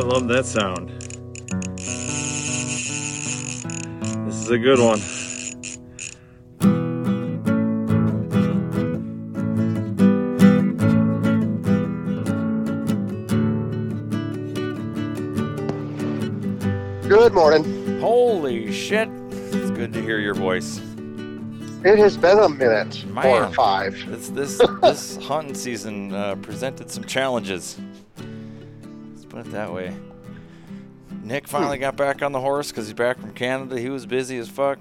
I love that sound. This is a good one. Good morning. Holy shit. It's good to hear your voice. It has been a minute Four or five. This this this hunting season uh, presented some challenges. Put it that way. Mm-hmm. Nick finally hmm. got back on the horse because he's back from Canada. He was busy as fuck.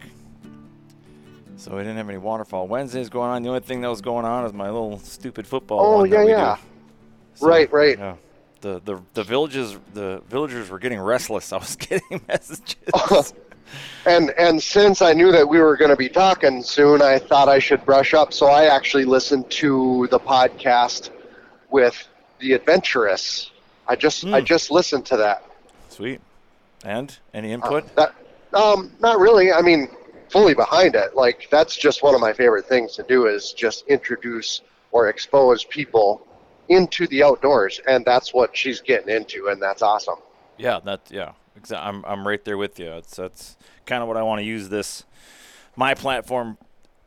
So we didn't have any waterfall Wednesdays going on. The only thing that was going on is my little stupid football. Oh, yeah, yeah. So, Right, right. Yeah. The, the the villages the villagers were getting restless. I was getting messages. And and since I knew that we were going to be talking soon, I thought I should brush up. So I actually listened to the podcast with the adventurous. I just I Hmm. just listened to that. Sweet. And any Uh, input? that um not really. I mean, fully behind it. Like that's just one of my favorite things to do is just introduce or expose people into the outdoors, and that's what she's getting into, and that's awesome. Yeah, that yeah. Exa- I'm I'm right there with you. It's that's kind of what I want to use this my platform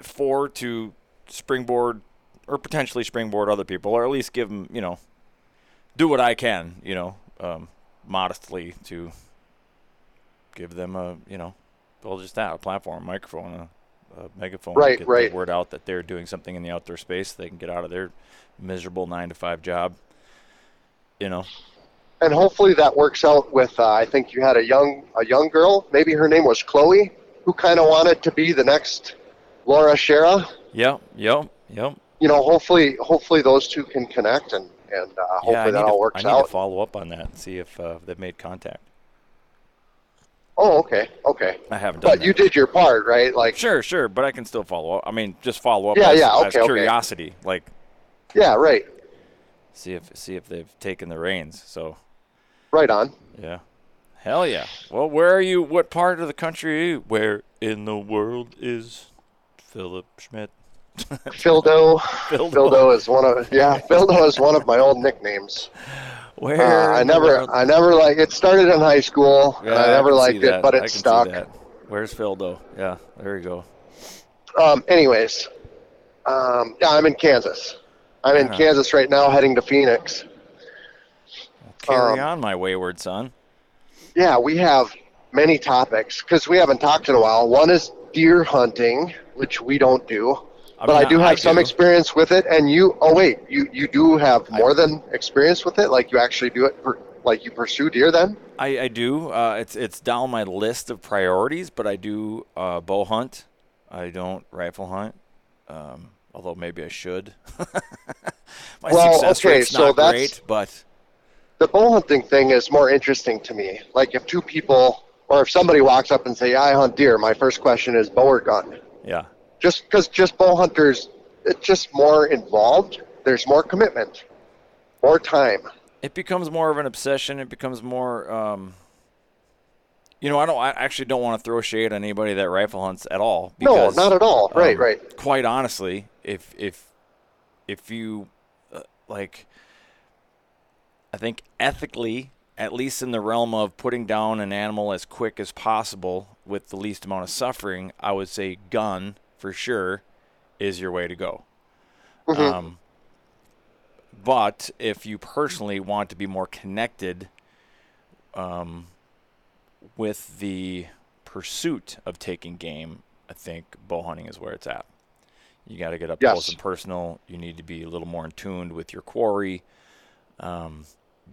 for to springboard or potentially springboard other people, or at least give them you know do what I can you know um, modestly to give them a you know well just that a platform, a microphone, a, a megaphone, to Right, get right. the word out that they're doing something in the outdoor space. They can get out of their miserable nine to five job. You know, and hopefully that works out with uh, I think you had a young a young girl, maybe her name was Chloe, who kind of wanted to be the next Laura Shera. yep, yep, yep. You know, hopefully hopefully those two can connect and and uh, hopefully yeah, that all to, works I need out. to follow up on that and see if uh, they've made contact. Oh, okay, okay. I haven't done But that. you did your part, right? Like, Sure, sure, but I can still follow up. I mean, just follow up Yeah, as, yeah, as okay, okay. curiosity, like yeah, right, see if see if they've taken the reins. So, right on. yeah. Hell yeah. Well, where are you? What part of the country are you? Where in the world is Philip Schmidt? Phildo, Phildo. Phildo is one of yeah, Phildo is one of my old nicknames. Where Uh, I never, world- I never like it. Started in high school, and Yeah, I never liked it, but it stuck. Where's Phildo? Yeah, there you go. Um, anyways, um, yeah, I'm in Kansas. I'm in Uh-huh. Kansas right now, heading to Phoenix. Carry Um, on, my wayward son. Yeah, we have many topics because we haven't talked in a while. One is deer hunting, which we don't do, I but mean, I do have some do. experience with it. And you, oh wait, you you do have more than experience with it. Like you actually do it per, Like you pursue deer then? I, I do. Uh, it's it's down my list of priorities, but I do uh, bow hunt. I don't rifle hunt. Um, although maybe I should. my Well, success okay, rate's so not that's- great, but The bow hunting thing is more interesting to me. Like if two people, or if somebody walks up and say, "I hunt deer," my first question is bow or gun. yeah, Just because just bow hunters, it's just more involved. There's more commitment, more time. it becomes more of an obsession. It becomes more. Um, you know, I don't. I actually don't want to throw shade on anybody that rifle hunts at all. No, not at all. Right, um, right. Quite honestly, if if if you uh, like, I think ethically, at least in the realm of putting down an animal as quick as possible with the least amount of suffering, I would say gun for sure is your way to go. Um, but if you personally want to be more connected um, with the pursuit of taking game, I think bow hunting is where it's at. You got to get up Yes. close and personal. You need to be a little more in tuned with your quarry. Um,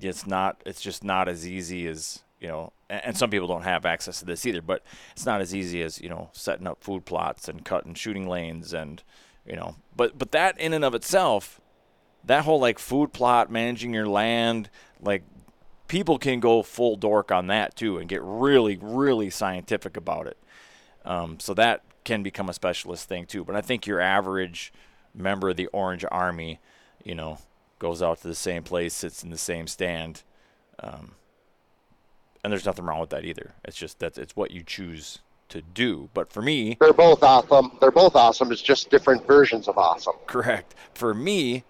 it's not. It's just not as easy as you know. And, some people don't have access to this either. But it's not as easy as you know setting up food plots and cutting shooting lanes and you know. But but that in and of itself, that whole like food plot, managing your land, like people can go full dork on that too and get really really scientific about it. Um, so that can become a specialist thing too. But I think your average member of the Orange Army, you know, goes out to the same place, sits in the same stand, um, and there's nothing wrong with that either. It's just that it's what you choose to do. But for me, They're both awesome. They're both awesome. It's just different versions of awesome. Correct. For me,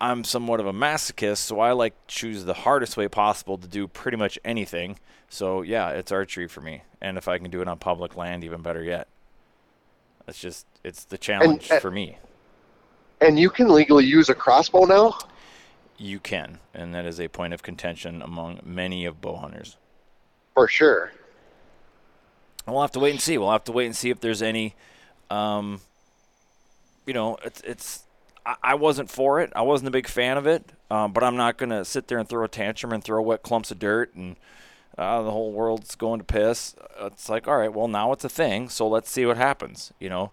I'm somewhat of a masochist, so I like choose the hardest way possible to do pretty much anything. So yeah, it's archery for me, and if I can do it on public land, even better yet. It's just it's the challenge uh, for me. And you can legally use a crossbow now. You can, and that is a point of contention among many of bow hunters. For sure. We'll have to wait and see. We'll have to wait and see if there's any, um, you know, it's it's. I, I wasn't for it. I wasn't a big fan of it. Um, but I'm not gonna sit there and throw a tantrum and throw wet clumps of dirt and uh, the whole world's going to piss. It's like, all right, well now it's a thing, so let's see what happens. You know,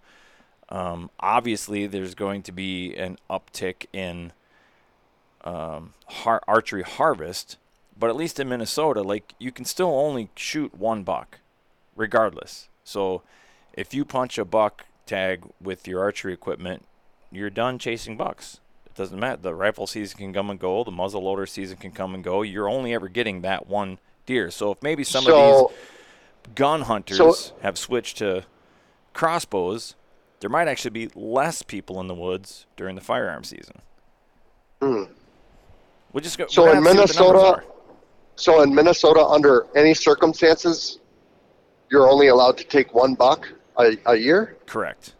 um, obviously there's going to be an uptick in um, har- archery harvest, but at least in Minnesota, like you can still only shoot one buck regardless. So if you punch a buck tag with your archery equipment, you're done chasing bucks. It doesn't matter. The rifle season can come and go. The muzzle loader season can come and go. You're only ever getting that one deer. So if maybe some of these gun hunters so- have switched to crossbows, there might actually be less people in the woods during the firearm season. Hmm. We'll just go. So in gonna have to see what the numbers Minnesota, so in Minnesota, under any circumstances, you're only allowed to take one buck a, a year. correct,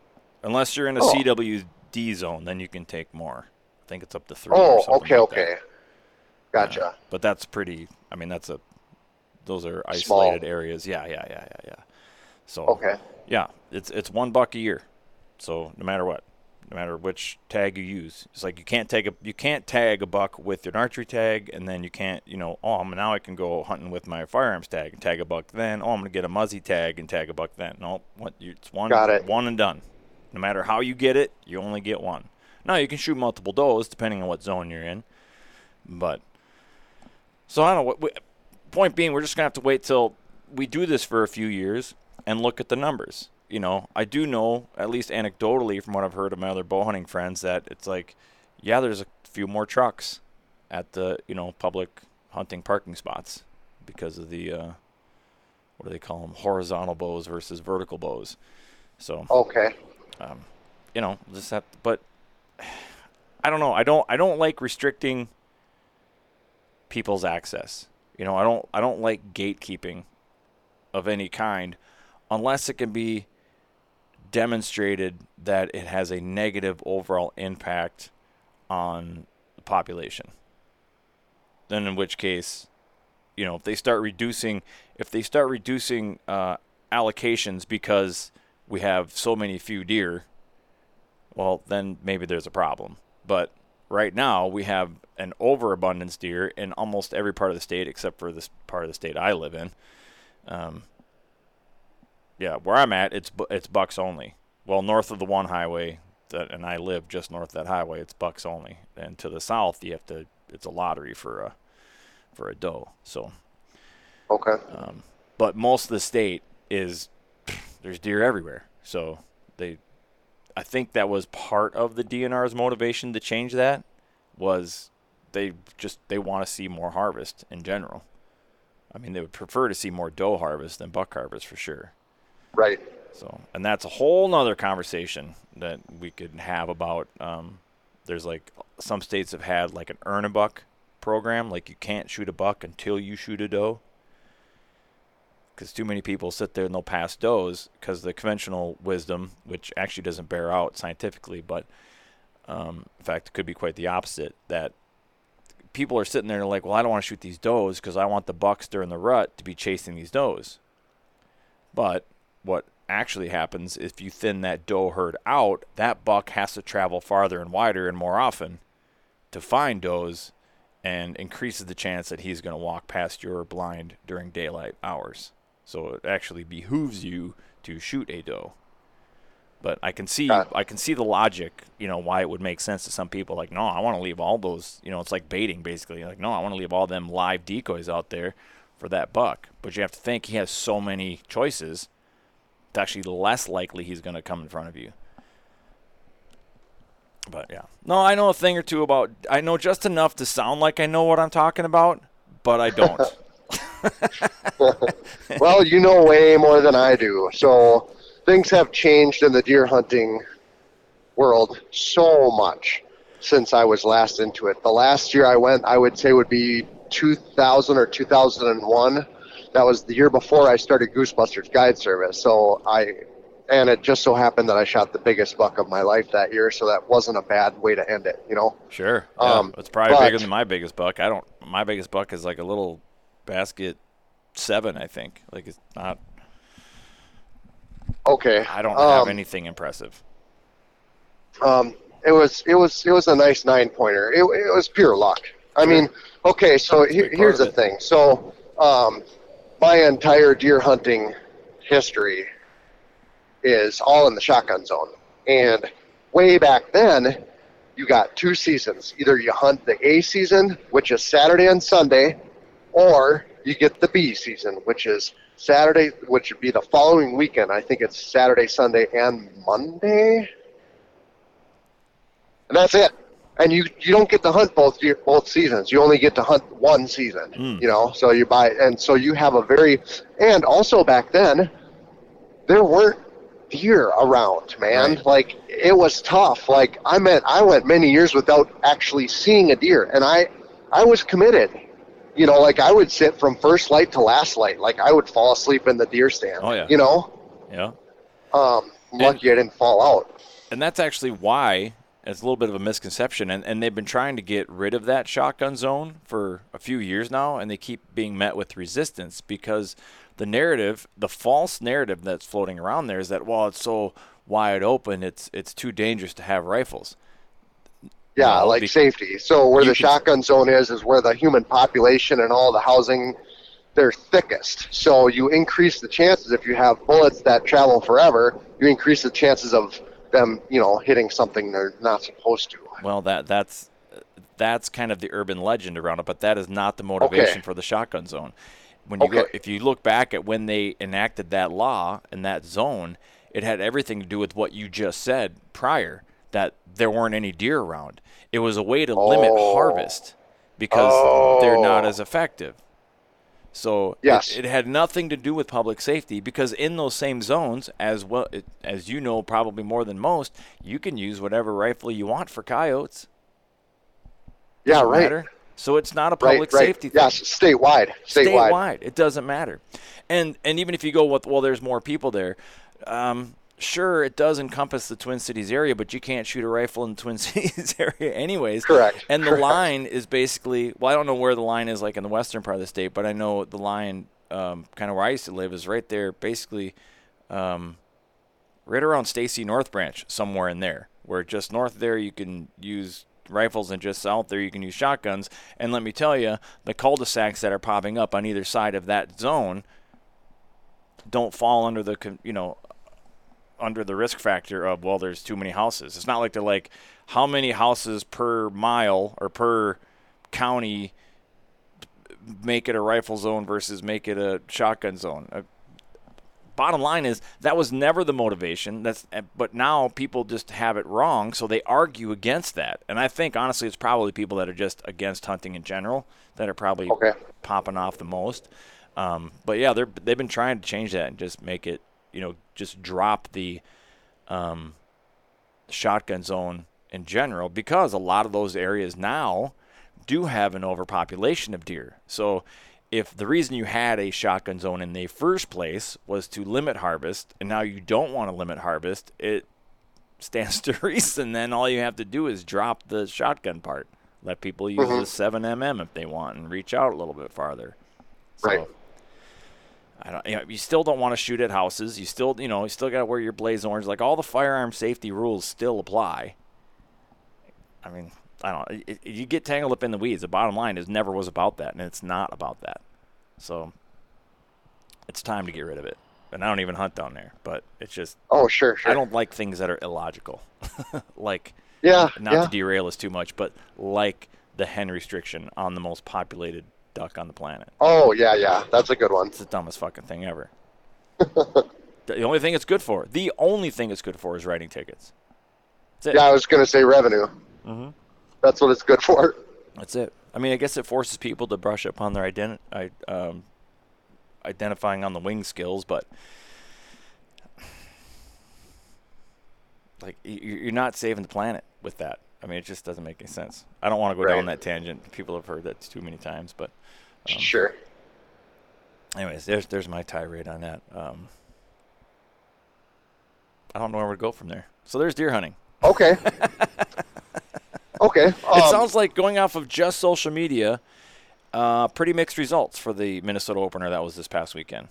unless you're in a Oh. CWD zone, then you can take more. I think it's up to three. or Oh, okay, like that. okay, gotcha. But that's pretty. I mean, that's a. Those are Small. isolated areas. Yeah, yeah, yeah, yeah, yeah. So Okay, yeah, it's it's one buck a year. So no matter what, no matter which tag you use, it's like you can't tag a you can't tag a buck with an archery tag, and then you can't you know oh I'm- now I can go hunting with my firearms tag and tag a buck. Then oh I'm gonna get a muzzy tag and tag a buck. Then no, what you, it's one Got it. one and done. No matter how you get it, you only get one. Now you can shoot multiple does depending on what zone you're in, but so I don't know. What, we, point being, we're just gonna have to wait till we do this for a few years and look at the numbers. You know, I do know, at least anecdotally, from what I've heard of my other bow hunting friends, that it's like, yeah, there's a few more trucks at the you know public hunting parking spots because of the uh, what do they call them, horizontal bows versus vertical bows. So okay. you know, just have, but I don't know. I don't. I don't like restricting people's access. You know, I don't. I don't like gatekeeping of any kind, unless it can be demonstrated that it has a negative overall impact on the population. Then, in which case, you know, if they start reducing, if they start reducing uh, allocations because we have so many few deer, well, then maybe there's a problem. But right now we have an overabundance deer in almost every part of the state except for this part of the state I live in. Um, yeah, where I'm at, it's it's bucks only. Well, north of the one highway, that, and I live just north of that highway, it's bucks only. And to the south, you have to. It's a lottery for a for a doe. So, Okay. um, but most of the state is there's deer everywhere. So they, I think that was part of the DNR's motivation to change that was they just they want to see more harvest in general. I mean, they would prefer to see more doe harvest than buck harvest for sure. Right. So, and that's a whole nother conversation that we could have about. Um, there's like some states have had like an earn a buck program, like you can't shoot a buck until you shoot a doe. Because too many people sit there and they'll pass does because the conventional wisdom, which actually doesn't bear out scientifically, but um, in fact, it could be quite the opposite. That people are sitting there and like, well, I don't want to shoot these does because I want the bucks during the rut to be chasing these does. But what actually happens if you thin that doe herd out, that buck has to travel farther and wider and more often to find does and increases the chance that he's going to walk past your blind during daylight hours. So it actually behooves you to shoot a doe. But I can see. I can see the logic, you know, why it would make sense to some people like, no, I want to leave all those, you know, it's like baiting basically. Like, no, I want to leave all them live decoys out there for that buck. But you have to think he has so many choices it's actually less likely he's going to come in front of you. But yeah, no, I know a thing or two about. I know just enough to sound like I know what I'm talking about, but I don't. well, you know way more than I do. So things have changed in the deer hunting world so much since I was last into it. The last year I went, I would say would be 2000 or 2001. That was the year before I started Goosebusters Guide Service. So I, and it just so happened that I shot the biggest buck of my life that year. So that wasn't a bad way to end it, you know? sure, yeah, Um, it's probably but- bigger than my biggest buck. I don't. My biggest buck is like a little basket seven, I think. Like it's not. Okay. I don't have Um, anything impressive. Um, it was it was it was a nice nine pointer. It, it was pure luck. I mean, okay, so he, here's the thing. So um, my entire deer hunting history is all in the shotgun zone, and way back then, you got two seasons. Either you hunt the A season, which is Saturday and Sunday, or you get the B season, which is Saturday, which would be the following weekend. I think it's Saturday, Sunday, and Monday and that's it. And you you don't get to hunt both year, both seasons. You only get to hunt one season. Mm. You know, so you buy and so you have a very and also back then there weren't deer around, man. Right. Like it was tough. Like I meant I went many years without actually seeing a deer, and I I was committed. You know, like I would sit from first light to last light. Like I would fall asleep in the deer stand. Oh, yeah. You know, Yeah. um, lucky I didn't fall out. and that's actually why it's a little bit of a misconception and, and they've been trying to get rid of that shotgun zone for a few years now and they keep being met with resistance because the narrative the false narrative that's floating around there is that well it's so wide open it's it's too dangerous to have rifles Yeah, like safety. So where the shotgun zone is is where the human population and all the housing they're thickest. So you increase the chances if you have bullets that travel forever, you increase the chances of them, you know, hitting something they're not supposed to. well that that's that's kind of the urban legend around it but that is not the motivation Okay. for the shotgun zone when you go if you look back at when they enacted that law in that zone it had everything to do with what you just said prior that there weren't any deer around it was a way to limit Oh. harvest because they're not Oh. as effective so it- Yes. it, had nothing to do with public safety because in those same zones, as well it, as you know, probably more than most, you can use whatever rifle you want for coyotes. Yeah, Doesn't right. matter. So it's not a Right, public right. safety thing. Yes, statewide. Statewide. Statewide, it doesn't matter. And and even if you go with well, there's more people there. Um, sure, it does encompass the Twin Cities area, but you can't shoot a rifle in the Twin Cities area anyways. Correct. And the Correct. line is basically well, I don't know where the line is like in the western part of the state, but I know the line um, kind of where I used to live is right there, basically, um, right around Stacy North Branch, somewhere in there, where just north there you can use rifles and just south there you can use shotguns. And let me tell you, the cul-de-sacs that are popping up on either side of that zone don't fall under the you know under the risk factor of well there's too many houses. It's not like they're like how many houses per mile or per county make it a rifle zone versus make it a shotgun zone? Uh, bottom line is that was never the motivation. That's uh, but now people just have it wrong so they argue against that. And i think honestly it's probably people that are just against hunting in general that are probably Okay. popping off the most. Um, but yeah, they're they've been trying to change that and just make it, you know, just drop the um, shotgun zone in general because a lot of those areas now do have an overpopulation of deer. So if the reason you had a shotgun zone in the first place was to limit harvest and now you don't want to limit harvest, it stands to reason then all you have to do is drop the shotgun part. Let people use the 7mm if they want and reach out a little bit farther. So, Right. I don't. You, know, you still don't want to shoot at houses. You still, you know, you still got to wear your blaze orange. Like all the firearm safety rules still apply. I mean, I don't. It, you get tangled up in the weeds. The bottom line is never was about that, and it's not about that. So it's time to get rid of it. And I don't even hunt down there, but it's just Oh, sure, sure. I don't like things that are illogical. like Yeah, not yeah. to derail us too much, but like the hen restriction on the most populated duck on the planet. Oh, yeah, yeah. That's a good one. It's the dumbest fucking thing ever. the only thing it's good for, the only thing it's good for is writing tickets. That's it. Yeah, I was going to say revenue. Mm-hmm. That's what it's good for. That's it. I mean, I guess it forces people to brush up on their identi- I, um, identifying on the wing skills, but like you're not saving the planet with that. I mean, it just doesn't make any sense. I don't want to go down that tangent. People have heard that too many times, but um, Sure. anyways, there's there's my tirade on that. Um, I don't know where to go from there. So there's deer hunting. Okay. okay. It um, sounds like going off of just social media, uh, pretty mixed results for the Minnesota opener that was this past weekend,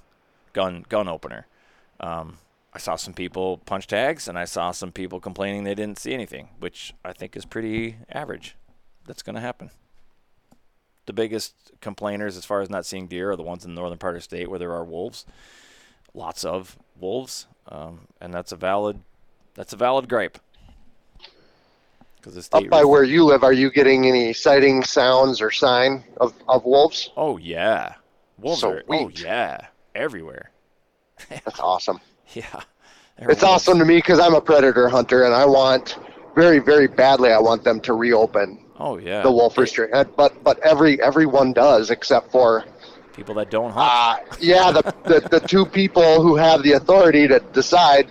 gun gun opener. Um, I saw some people punch tags, and I saw some people complaining they didn't see anything, which I think is pretty average. That's going to happen. The biggest complainers as far as not seeing deer are the ones in the northern part of the state where there are wolves, lots of wolves, um, and that's a valid that's a valid gripe. Because up by where you live, are you getting any sighting sounds or sign of, of wolves? Oh yeah, wolves are. Oh yeah, everywhere. That's awesome. Yeah, It's awesome to me because I'm a predator hunter and I want very, very badly. I want them to reopen Oh yeah, the wolf restriction, but but every everyone does except for People that don't hunt. uh, yeah the, the the two people who have the authority to decide.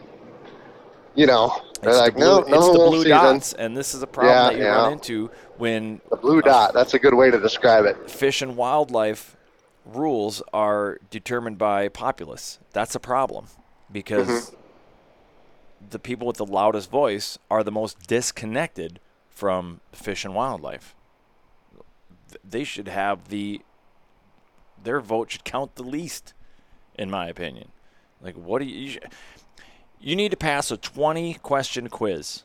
You know, they're it's like the blue, no, it's no the wolf blue season. dots, and this is a problem Yeah, that you yeah. run into when The blue dot. That's a good way to describe it. fish and wildlife rules are determined by populace. That's a problem because Mm-hmm. the people with the loudest voice are the most disconnected from fish and wildlife. They should have the their vote should count the least, in my opinion. Like, what do you? You, you need to pass a twenty question quiz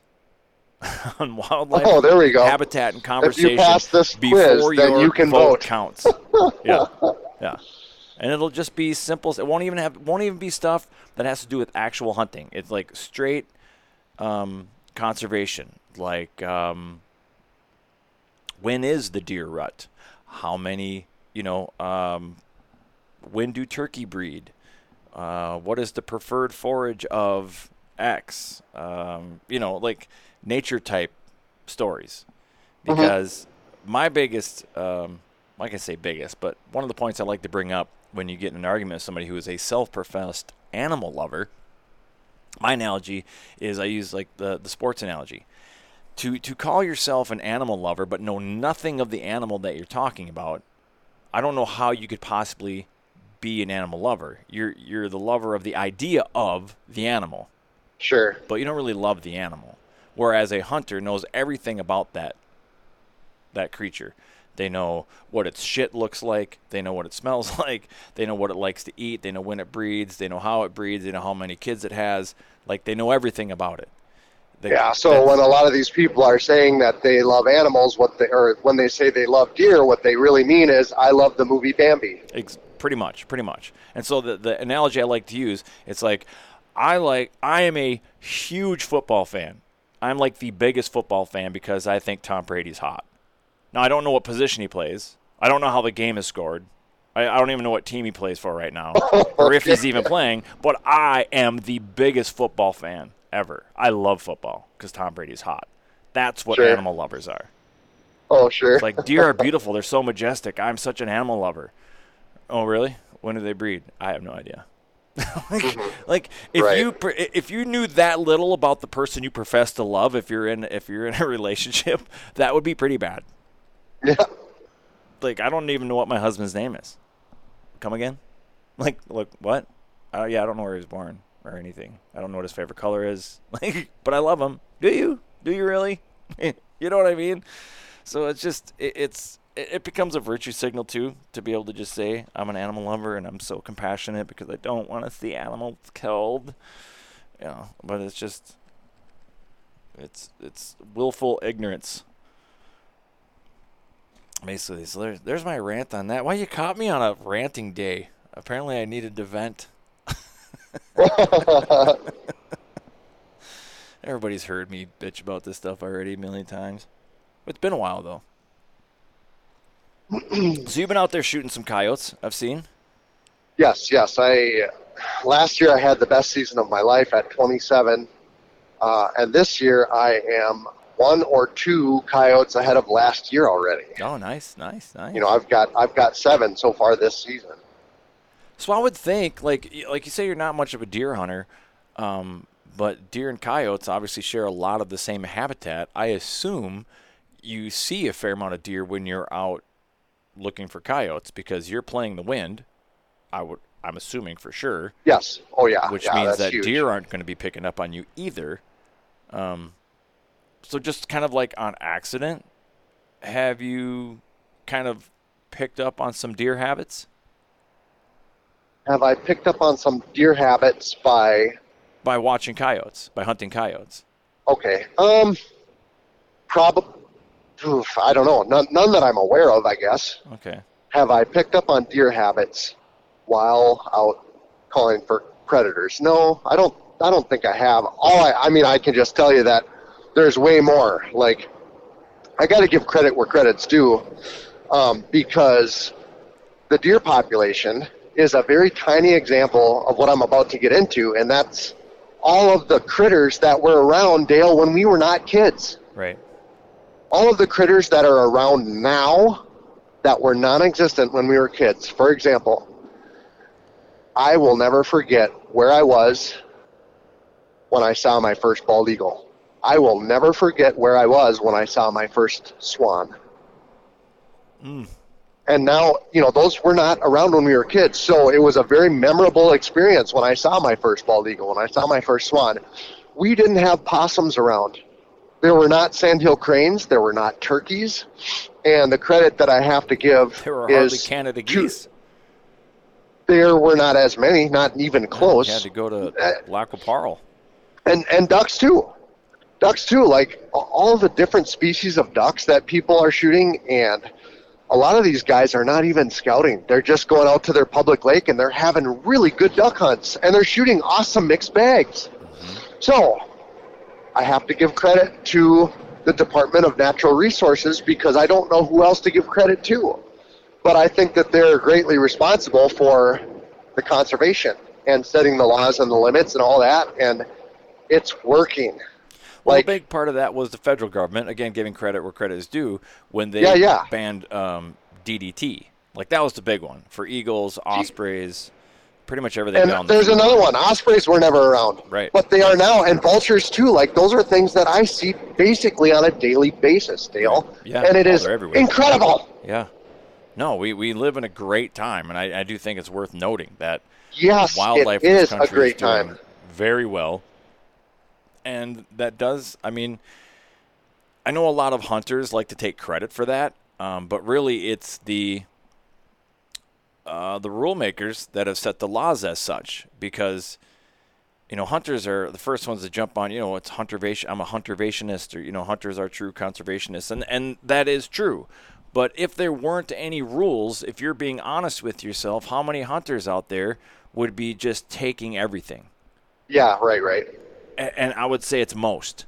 on wildlife Oh, there we go. habitat and conversation pass this quiz, before then your you can vote, vote. counts. yeah, yeah, and it'll just be simple. It won't even have won't even be stuff that has to do with actual hunting. It's like straight um, conservation. Like um, when is the deer rut? How many? You know, um, when do turkey breed? Uh, what is the preferred forage of X? Um, you know, like nature type stories. Because my biggest, um, I can say biggest, but one of the points I like to bring up when you get in an argument with somebody who is a self-professed animal lover, my analogy is I use like the the sports analogy. To to call yourself an animal lover but know nothing of the animal that you're talking about, I don't know how you could possibly be an animal lover. You're you're the lover of the idea of the animal, Sure. but you don't really love the animal. Whereas a hunter knows everything about that that creature. They know what its shit looks like. They know what it smells like. They know what it likes to eat. They know when it breeds. They know how it breeds. They know how many kids it has. Like they know everything about it. Yeah. So when a lot of these people are saying that they love animals, what they or when they say they love deer, what they really mean is I love the movie Bambi. Ex- pretty much, pretty much. And so the the analogy I like to use, it's like I like I am a huge football fan. I'm like the biggest football fan because I think Tom Brady's hot. Now I don't know what position he plays. I don't know how the game is scored. I, I don't even know what team he plays for right now, or if he's even playing. But I am the biggest football fan ever. I love football because Tom Brady's hot. That's what Sure. animal lovers are. Oh sure. It's like deer are beautiful. They're so majestic. I'm such an animal lover. Oh, really? When do they breed? I have no idea. like, like, if Right. you if you knew that little about the person you profess to love, if you're in if you're in a relationship, that would be pretty bad. yeah. Like, I don't even know what my husband's name is. Come again? Like, look, what? Uh, yeah, I don't know where he was born or anything. I don't know what his favorite color is. Like, but I love him. Do you? Do you really? you know what I mean? So it's just it, it's it, it becomes a virtue signal too to be able to just say I'm an animal lover and I'm so compassionate because I don't want to see animals killed. You know, but it's just it's it's willful ignorance. Basically, so there's, there's my rant on that. Why you caught me on a ranting day? Apparently, I needed to vent. Everybody's heard me bitch about this stuff already a million times. It's been a while though. so you've been out there shooting some coyotes. I've seen. Yes, yes. I last year I had the best season of my life at 27, uh, and this year I am one or two coyotes ahead of last year already. Oh, nice, nice, nice. You know, I've got I've got seven so far this season. So I would think, like like you say, you're not much of a deer hunter, um, but deer and coyotes obviously share a lot of the same habitat. I assume you see a fair amount of deer when you're out looking for coyotes because you're playing the wind. I would, I'm assuming for sure, Yes. Oh yeah. which yeah, means that huge. deer aren't going to be picking up on you either. Um, so just kind of like on accident, have you kind of picked up on some deer habits? Have I picked up on some deer habits by? by watching coyotes, by hunting coyotes. Okay. Um. Probably. I don't know. None, none that I'm aware of. I guess. Okay. Have I picked up on deer habits while out calling for predators? No, I don't. I don't think I have. All I, I mean, I can just tell you that there's way more. Like, I got to give credit where credit's due, um, because the deer population is a very tiny example of what I'm about to get into, and that's all of the critters that were around Dale when we were not kids Right. all of the critters that are around now that were non-existent when we were kids. For example, I will never forget where I was when I saw my first bald eagle. I will never forget where I was when I saw my first swan. Hmm. And now, you know, those were not around when we were kids. So it was a very memorable experience when I saw my first bald eagle, when I saw my first swan. We didn't have possums around. There were not sandhill cranes. There were not turkeys. And the credit that I have to give There were hardly is Canada geese. there were not as many, not even close. You had to go to Uh, Lac Parle. and and ducks too ducks too like all the different species of ducks that people are shooting and a lot of these guys are not even scouting. They're just going out to their public lake and they're having really good duck hunts and they're shooting awesome mixed bags. Mm-hmm. So i have to give credit to the department of natural resources because i don't know who else to give credit to but i think that they're greatly responsible for the conservation and setting the laws and the limits and all that and it's working. Well, Like- a big part of that was the federal government, again, giving credit where credit is due, when they Yeah, yeah. banned um, DDT. Like, that was the big one for eagles, ospreys, pretty much everything And down the there's field. another one. Ospreys were never around. Right. But they are now, and vultures too. Like those are things that I see basically on a daily basis, Dale. Yeah. And it Oh, is everywhere. incredible. Yeah. No, we, we live in a great time, and I, I do think it's worth noting that Yes, wildlife it in this is a country great is doing time. very well. And that does, I mean, I know a lot of hunters like to take credit for that, um, but really it's the uh, the rule makers that have set the laws as such because you know, hunters are the first ones to jump on. You know, it's huntervation. I'm a huntervationist, or you know, hunters are true conservationists, and and that is true. But if there weren't any rules, if you're being honest with yourself, how many hunters out there would be just taking everything? Yeah, right, right. And, I would say it's most.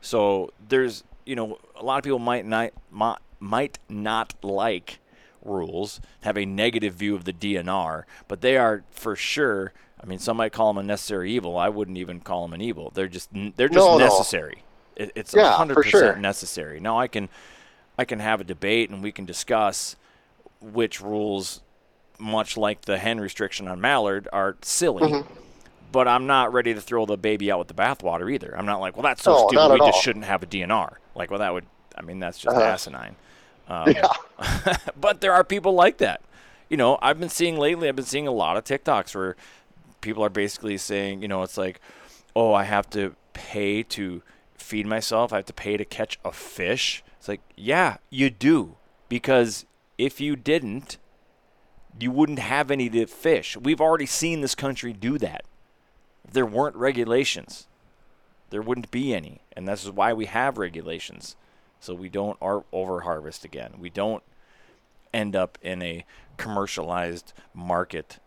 So there's, you know, a lot of people might not might, might not like rules, have a negative view of the DNR, but they are for sure. I mean, some might call them a necessary evil. I wouldn't even call them an evil. They're just they're just No, no. necessary. It, it's hundred for percent sure. necessary. Now I can I can have a debate and we can discuss which rules, much like the hen restriction on mallard, are silly. Mm-hmm. But I'm not ready to throw the baby out with the bathwater either. I'm not like, well, that's so No, stupid. We at just all. shouldn't have a DNR. Like, well, that would. I mean, that's just Uh-huh. asinine. Um, but there are people like that. You know, I've been seeing lately. I've been seeing a lot of TikToks where people are basically saying, you know, it's like, oh, I have to pay to feed myself. I have to pay to catch a fish. It's like, yeah, you do. Because if you didn't, you wouldn't have any to fish. We've already seen this country do that. If there weren't regulations, there wouldn't be any. And this is why we have regulations. So we don't ar- over harvest again. We don't end up in a commercialized market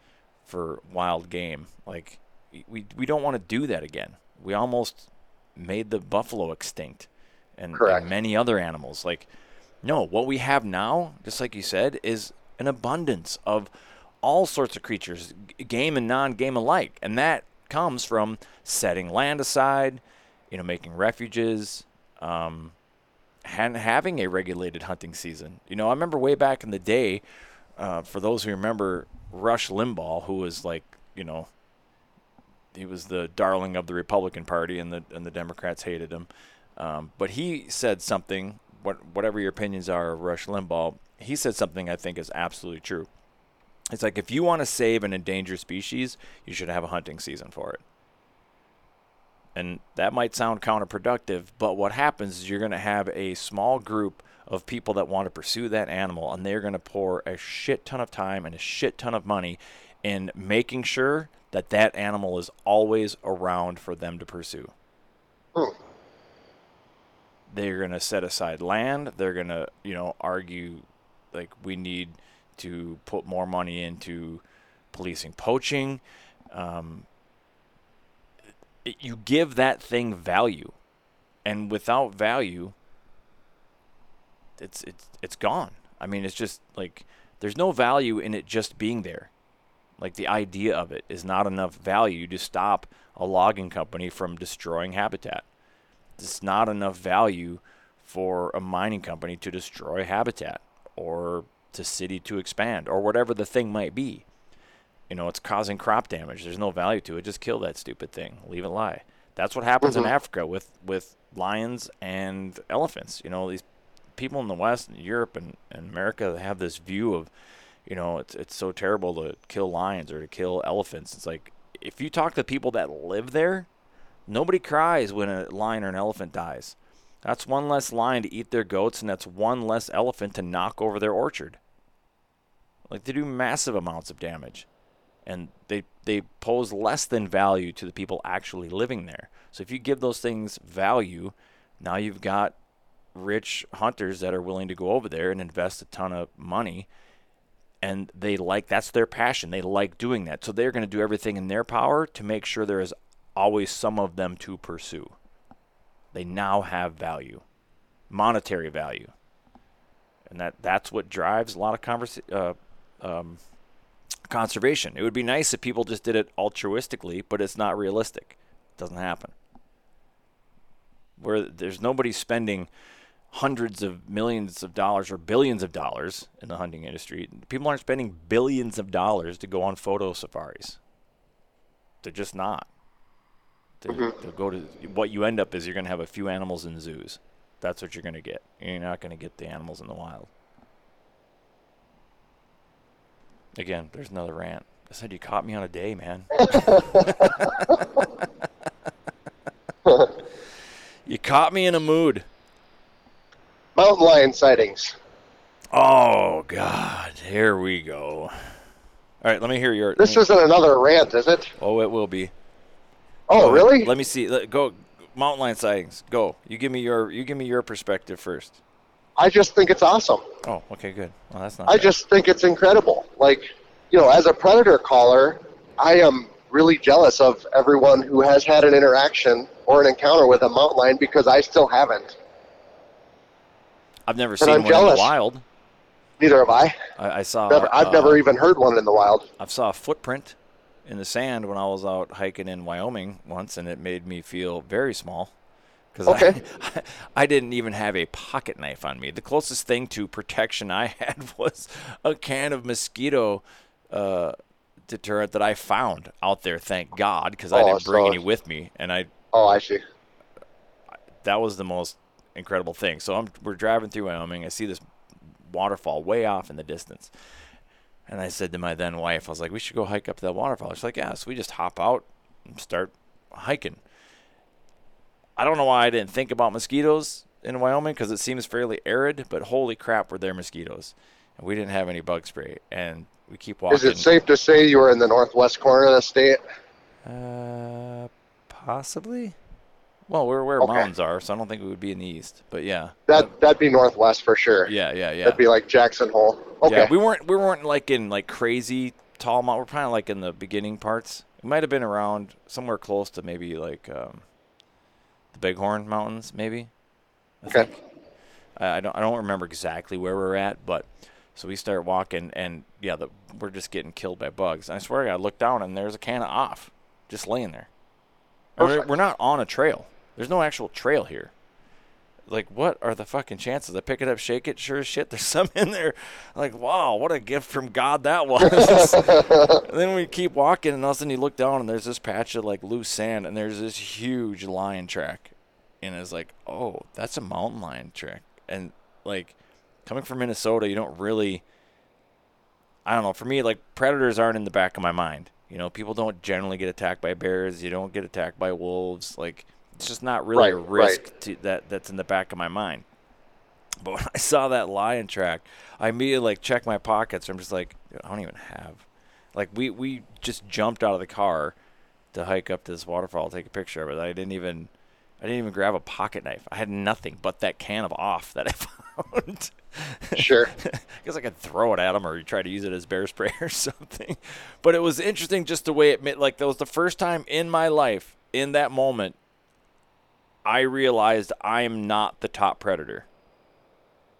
for wild game. Like we we don't want to do that again. We almost made the buffalo extinct and, and many other animals. Like no, what we have now, just like you said, is an abundance of all sorts of creatures, game and non-game alike, and that comes from setting land aside, you know, making refuges, um, and having a regulated hunting season. You know, I remember way back in the day, uh, for those who remember Rush Limbaugh, who was like, you know, he was the darling of the Republican Party, and the and the Democrats hated him. Um, but he said something. What, whatever your opinions are of Rush Limbaugh, he said something I think is absolutely true. It's like if you want to save an endangered species, you should have a hunting season for it. And that might sound counterproductive, but what happens is you're going to have a small group of people that want to pursue that animal, and they're going to pour a shit ton of time and a shit ton of money in making sure that that animal is always around for them to pursue. Hmm. They're going to set aside land. They're going to, you know, argue like we need to put more money into policing poaching. Um, you give that thing value, and without value, it's it's it's gone. I mean, it's just like there's no value in it just being there. Like the idea of it is not enough value to stop a logging company from destroying habitat. It's not enough value for a mining company to destroy habitat or to city to expand or whatever the thing might be. You know, it's causing crop damage. There's no value to it. Just kill that stupid thing. Leave it lie. That's what happens in mm-hmm. Africa with with lions and elephants. You know, these people in the West and Europe and, and America they have this view of, you know, it's it's so terrible to kill lions or to kill elephants. It's like if you talk to people that live there, nobody cries when a lion or an elephant dies. That's one less lion to eat their goats, and that's one less elephant to knock over their orchard. Like they do massive amounts of damage, and they they pose less than value to the people actually living there. So if you give those things value, now you've got rich hunters that are willing to go over there and invest a ton of money and they like that's their passion. They like doing that. So they're going to do everything in their power to make sure there is always some of them to pursue. They now have value monetary value. And that that's what drives a lot of conversa- uh, um, conservation it would be nice if people just did it altruistically but it's not realistic it doesn't happen where there's nobody spending hundreds of millions of dollars or billions of dollars in the hunting industry. People aren't spending billions of dollars to go on photo safaris. They're just not. They, They'll go to what you end up is you're going to have a few animals in zoos. That's what you're going to get. You're not going to get the animals in the wild. Again, there's another rant. I said you caught me on a day, man. you caught me in a mood. Mountain lion sightings. Oh God, here we go. All right, let me hear your. This isn't another rant, is it? Oh, it will be. Oh, Go really? Let me see. Let, go mountain lion sightings. Go. You give me your you give me your perspective first. I just think it's awesome. Oh, okay, good. Well, that's not. I bad. just think it's incredible. Like, you know, as a predator caller, I am really jealous of everyone who has had an interaction or an encounter with a mountain lion because I still haven't. I've never and seen I'm one in the wild. Neither have I. I, I saw. Never, I've uh, never even heard one in the wild. I saw a footprint in the sand when I was out hiking in Wyoming once, and it made me feel very small. Because Okay. I, I didn't even have a pocket knife on me. The closest thing to protection I had was a can of mosquito uh, deterrent that I found out there. Thank God, because I Oh, didn't bring so- any with me, and I Oh, I see. that was the most incredible thing. So I'm, we're driving through Wyoming. I see this waterfall way off in the distance. And I said to my then wife, I was like, we should go hike up that waterfall. She's like, yeah. So we just hop out and start hiking. I don't know why I didn't think about mosquitoes in Wyoming because it seems fairly arid, but holy crap, were there mosquitoes. And we didn't have any bug spray. And we keep walking. Is it safe to say you were in the northwest corner of the state? Uh, possibly. Well, we're where Okay. mountains are, so I don't think we would be in the east. But yeah, That that'd be northwest for sure. yeah, yeah, yeah. That'd be like Jackson Hole. Okay. Yeah, we weren't we weren't like in like crazy tall mountain. We're kind of like in the beginning parts. We might have been around somewhere close to maybe like um, the Bighorn Mountains, maybe. I Okay. think. I, I don't I don't remember exactly where we're at, but so we start walking, and yeah, the, we're just getting killed by bugs. And I swear I look down and there's a can of off just laying there. We're, we're not on a trail. There's no actual trail here. Like, what are the fucking chances? I pick it up, shake it, sure as shit, there's some in there. Like, wow, what a gift from God that was. Then we keep walking, and all of a sudden you look down, and there's this patch of like loose sand, and there's this huge lion track. And it's like, oh, that's a mountain lion track. And like, coming from Minnesota, you don't really, I don't know, for me, like, predators aren't in the back of my mind. You know, people don't generally get attacked by bears, you don't get attacked by wolves. Like, it's just not really a risk right. to, that that's in the back of my mind. But when I saw that lion track, I immediately like checked my pockets. I'm just like, I don't even have. Like we we just jumped out of the car to hike up this waterfall, take a picture of it. I didn't even I didn't even grab a pocket knife. I had nothing but that can of off that I found. Sure. I guess I could throw it at him or try to use it as bear spray or something. But it was interesting just the way it made like that was the first time in my life in that moment I realized I'm not the top predator.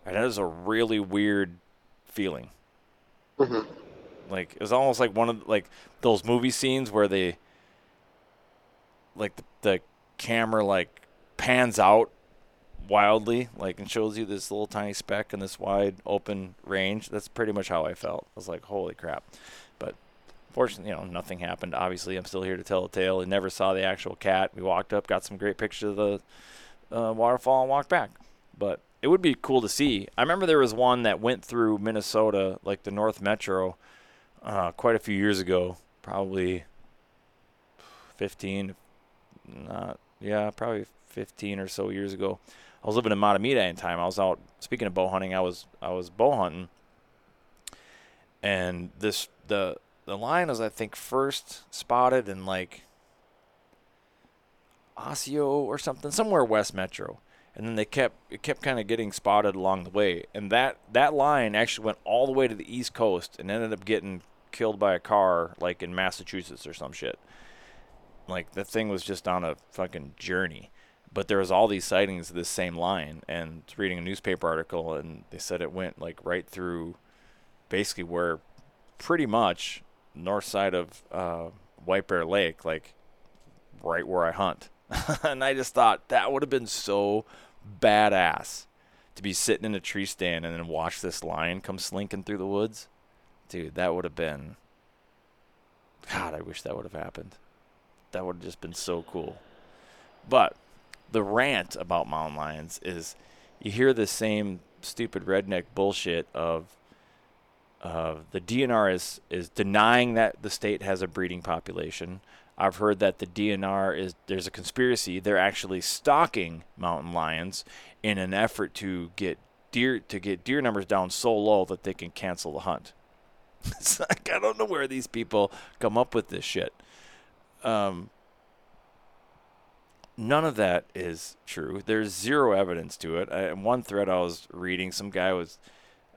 And that is a really weird feeling. Mhm. Like it was almost like one of like those movie scenes where they like the, the camera like pans out wildly like and shows you this little tiny speck in this wide open range that's pretty much how i felt i was like holy crap fortunately you know nothing happened. Obviously i'm still here to tell the tale. I never saw the actual cat. We walked up got some great pictures of the uh, waterfall and walked back. But it would be cool to see. I remember there was one that went through minnesota like the north metro uh, quite a few years ago probably 15 not yeah probably 15 or so years ago. I was living in Mahtomedi in time. I was out speaking of bow hunting i was i was bow hunting. And this the the line was i think first spotted in like Osseo or something somewhere west metro. And then they kept it kept kind of getting spotted along the way. And that that lion actually went all the way to the east coast and ended up getting killed by a car like in massachusetts or some shit. Like the thing was just on a fucking journey. But there was all these sightings of this same line and reading a newspaper article, and they said it went like right through, basically where, pretty much north side of uh, White Bear Lake, like right where I hunt. and I just thought that would have been so badass to be sitting in a tree stand and then watch this lion come slinking through the woods. Dude, that would have been. God, I wish that would have happened that would have just been so cool. But the rant about mountain lions is you hear the same stupid redneck bullshit of uh, the DNR is is denying that the state has a breeding population. I've heard that the DNR is there's a conspiracy. They're actually stalking mountain lions in an effort to get deer to get deer numbers down so low that they can cancel the hunt. it's like I don't know where these people come up with this shit. Um, none of that is true. There's zero evidence to it. I, one thread I was reading, some guy was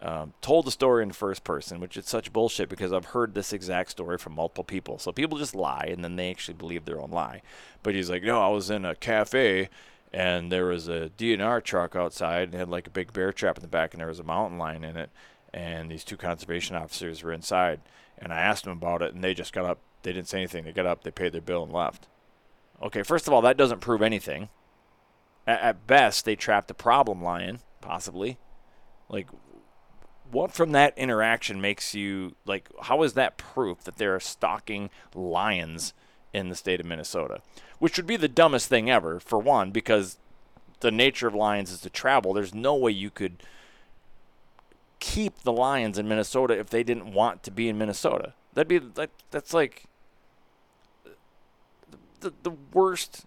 um, told the story in first person, which is such bullshit because I've heard this exact story from multiple people. So people just lie and then they actually believe their own lie. But he's like, no, I was in a cafe and there was a DNR truck outside and had like a big bear trap in the back and there was a mountain lion in it. And these two conservation officers were inside. And I asked them about it and they just got up. They didn't say anything. They got up, they paid their bill, and left. Okay, first of all, that doesn't prove anything. At, at best, they trapped a problem lion, possibly. Like, what from that interaction makes you like how is that proof that there are stalking lions in the state of Minnesota? Which would be the dumbest thing ever for one because the nature of lions is to travel. There's no way you could keep the lions in Minnesota if they didn't want to be in Minnesota. That'd be like that's like the, the worst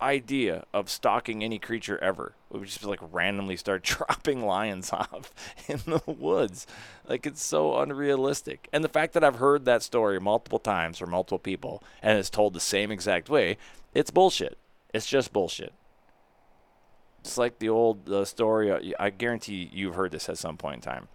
idea of stalking any creature ever. We would just like randomly start dropping lions off in the woods. Like it's so unrealistic. And the fact that I've heard that story multiple times from multiple people and it's told the same exact way, it's bullshit. It's just bullshit. It's like the old uh, story. I guarantee you've heard this at some point in time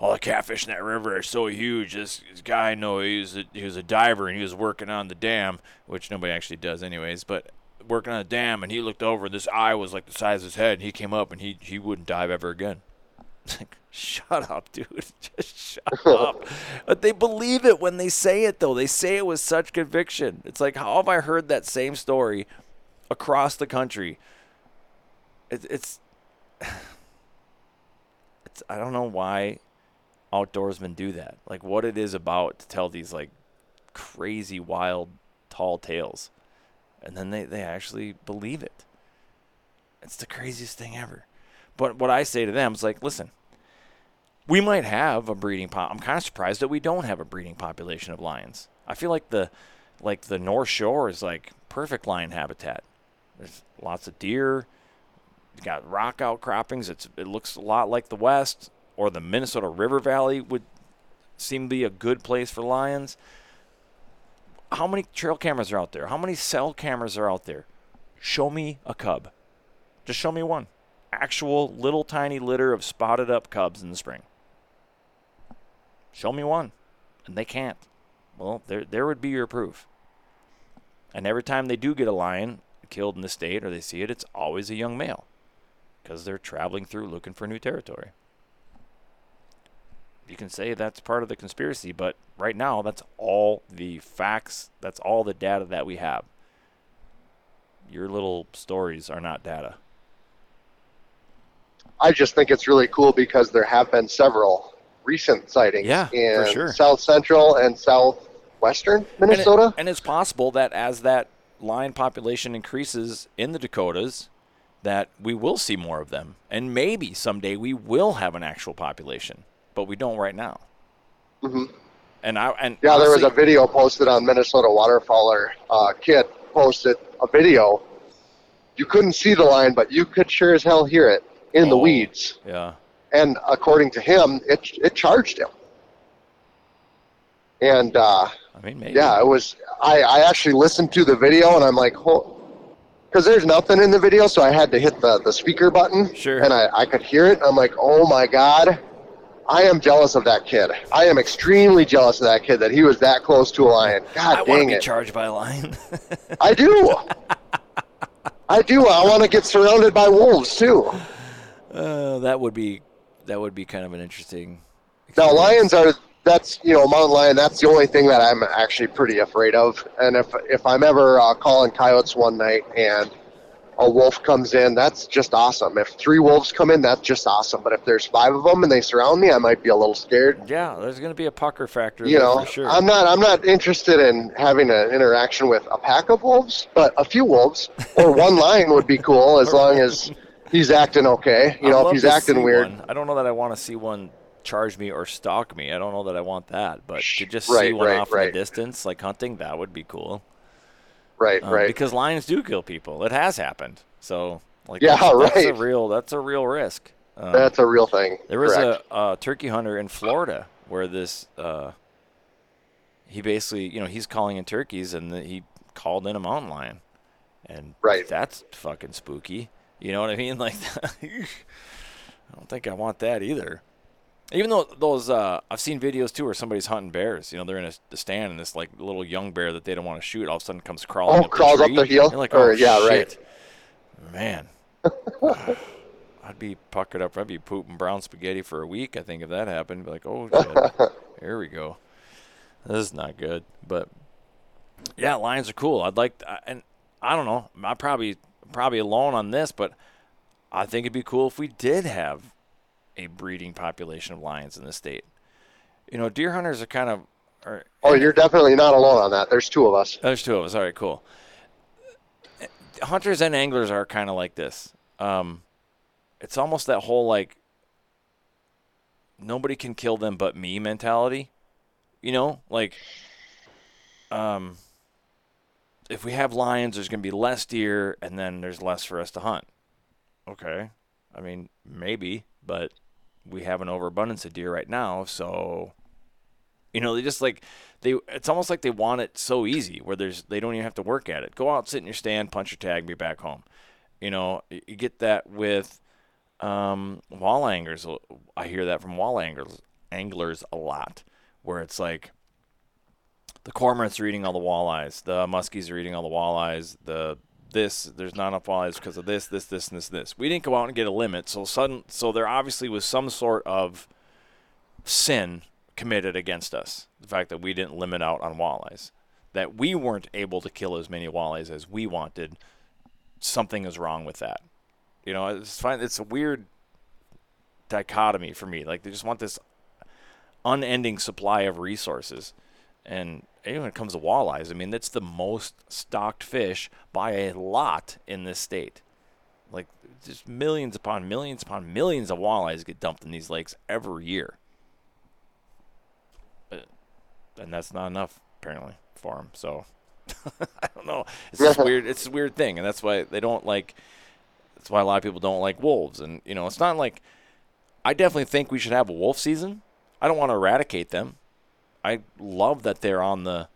all the catfish in that river are so huge. This, this guy I know he was a, he was a diver and he was working on the dam, which nobody actually does anyways. But working on a dam, and he looked over, and this eye was like the size of his head. And he came up, and he he wouldn't dive ever again. like, shut up, dude. Just shut up. But they believe it when they say it, though. They say it with such conviction. It's like, how have I heard that same story across the country? It, it's, it's. I don't know why outdoorsmen do that. Like what it is about to tell these like crazy, wild, tall tales. And then they, they actually believe it. It's the craziest thing ever. But what I say to them is like, listen, we might have a breeding pop. I'm kind of surprised that we don't have a breeding population of lions. I feel like the like the North Shore is like perfect lion habitat. There's lots of deer. You got rock outcroppings. It's it looks a lot like the West or the Minnesota River Valley would seem to be a good place for lions. How many trail cameras are out there? How many cell cameras are out there? Show me a cub. Just show me one. Actual little tiny litter of spotted up cubs in the spring. Show me one. And they can't. Well, there there would be your proof. And every time they do get a lion killed in the state or they see it, it's always a young male because they're traveling through looking for new territory you can say that's part of the conspiracy, but right now that's all the facts, that's all the data that we have. Your little stories are not data. I just think it's really cool because there have been several recent sightings yeah, in sure. south central and southwestern Minnesota. And, it, and it's possible that as that lion population increases in the Dakotas, that we will see more of them. And maybe someday we will have an actual population but we don't right now. Mm-hmm. And I and yeah, honestly, there was a video posted on Minnesota Waterfowler. Uh, kid posted a video. You couldn't see the line, but you could sure as hell hear it in oh, the weeds. Yeah. And according to him, it it charged him. And uh, I mean, maybe. Yeah, it was. I I actually listened to the video, and I'm like, because there's nothing in the video, so I had to hit the the speaker button. Sure. And I I could hear it. I'm like, oh my god I am jealous of that kid. I am extremely jealous of that kid that he was that close to a lion. God I dang be it! Charged by a lion. I do. I do. I want to get surrounded by wolves too. Uh, that would be that would be kind of an interesting. Experience. Now lions are that's you know a mountain lion. That's the only thing that I'm actually pretty afraid of. And if if I'm ever uh, calling coyotes one night and a wolf comes in, that's just awesome. If three wolves come in, that's just awesome. But if there's five of them and they surround me, I might be a little scared. Yeah, there's going to be a pucker factor. You know, sure. I'm not I'm not interested in having an interaction with a pack of wolves, but a few wolves or one lion would be cool as long as he's acting okay. You know, if he's acting weird. One. I don't know that I want to see one charge me or stalk me. I don't know that I want that, but to just right, see one right, off right. in the distance, like hunting, that would be cool. Right, um, right. Because lions do kill people. It has happened. So like yeah, that's, right. That's a real. That's a real risk. Um, that's a real thing. There was Correct. a, a, turkey hunter in Florida where this. Uh, he basically, you know, he's calling in turkeys, and the, he called in a mountain lion, and Right. that's fucking spooky. You know what I mean? Like, I don't think I want that either. Even though those, uh, I've seen videos too where somebody's hunting bears. You know, they're in a, the stand and this like little young bear that they don't want to shoot all of a sudden comes crawling. Oh, up crawls the up the hill? You're like, Or- oh yeah, right. man. I'd be puckered up. I'd be pooping brown spaghetti for a week. I think if that happened, be like, oh shit, here we go. This is not good. But yeah, lions are cool. I'd like, and I don't know. I'm probably probably alone on this, but I think it'd be cool if we did have a breeding population of lions in the state. You know, deer hunters are kind of. Are, Oh, you're definitely not alone on that. There's two of us. there's two of us. All right, cool. Hunters and anglers are kind of like this. Um, it's almost that whole like nobody can kill them but me mentality. You know, like um, if we have lions, there's going to be less deer, and then there's less for us to hunt. Okay, I mean maybe, but we have an overabundance of deer right now, so you know, they just like they. It's almost like they want it so easy, where there's they don't even have to work at it. Go out, sit in your stand, punch your tag, be back home. You know, you get that with um, wall anglers. I hear that from wall anglers, anglers a lot, where it's like the cormorants are eating all the walleyes, the muskies are eating all the walleyes, the this there's not enough walleyes because of this, this, this, and this, this. We didn't go out and get a limit, so sudden, so there obviously was some sort of sin committed against us. The fact that we didn't limit out on walleyes, that we weren't able to kill as many walleyes as we wanted. Something is wrong with that. You know, it's fine. It's a weird dichotomy for me. Like they just want this unending supply of resources, and even when it comes to walleyes, I mean that's the most stocked fish by a lot in this state. Like just millions upon millions upon millions of walleyes get dumped in these lakes every year and that's not enough apparently for them. So I don't know. It's just weird. It's a weird thing, and that's why they don't like. That's why a lot of people don't like wolves, and you know, it's not like. I definitely think we should have a wolf season. I don't want to eradicate them. I love that they're on the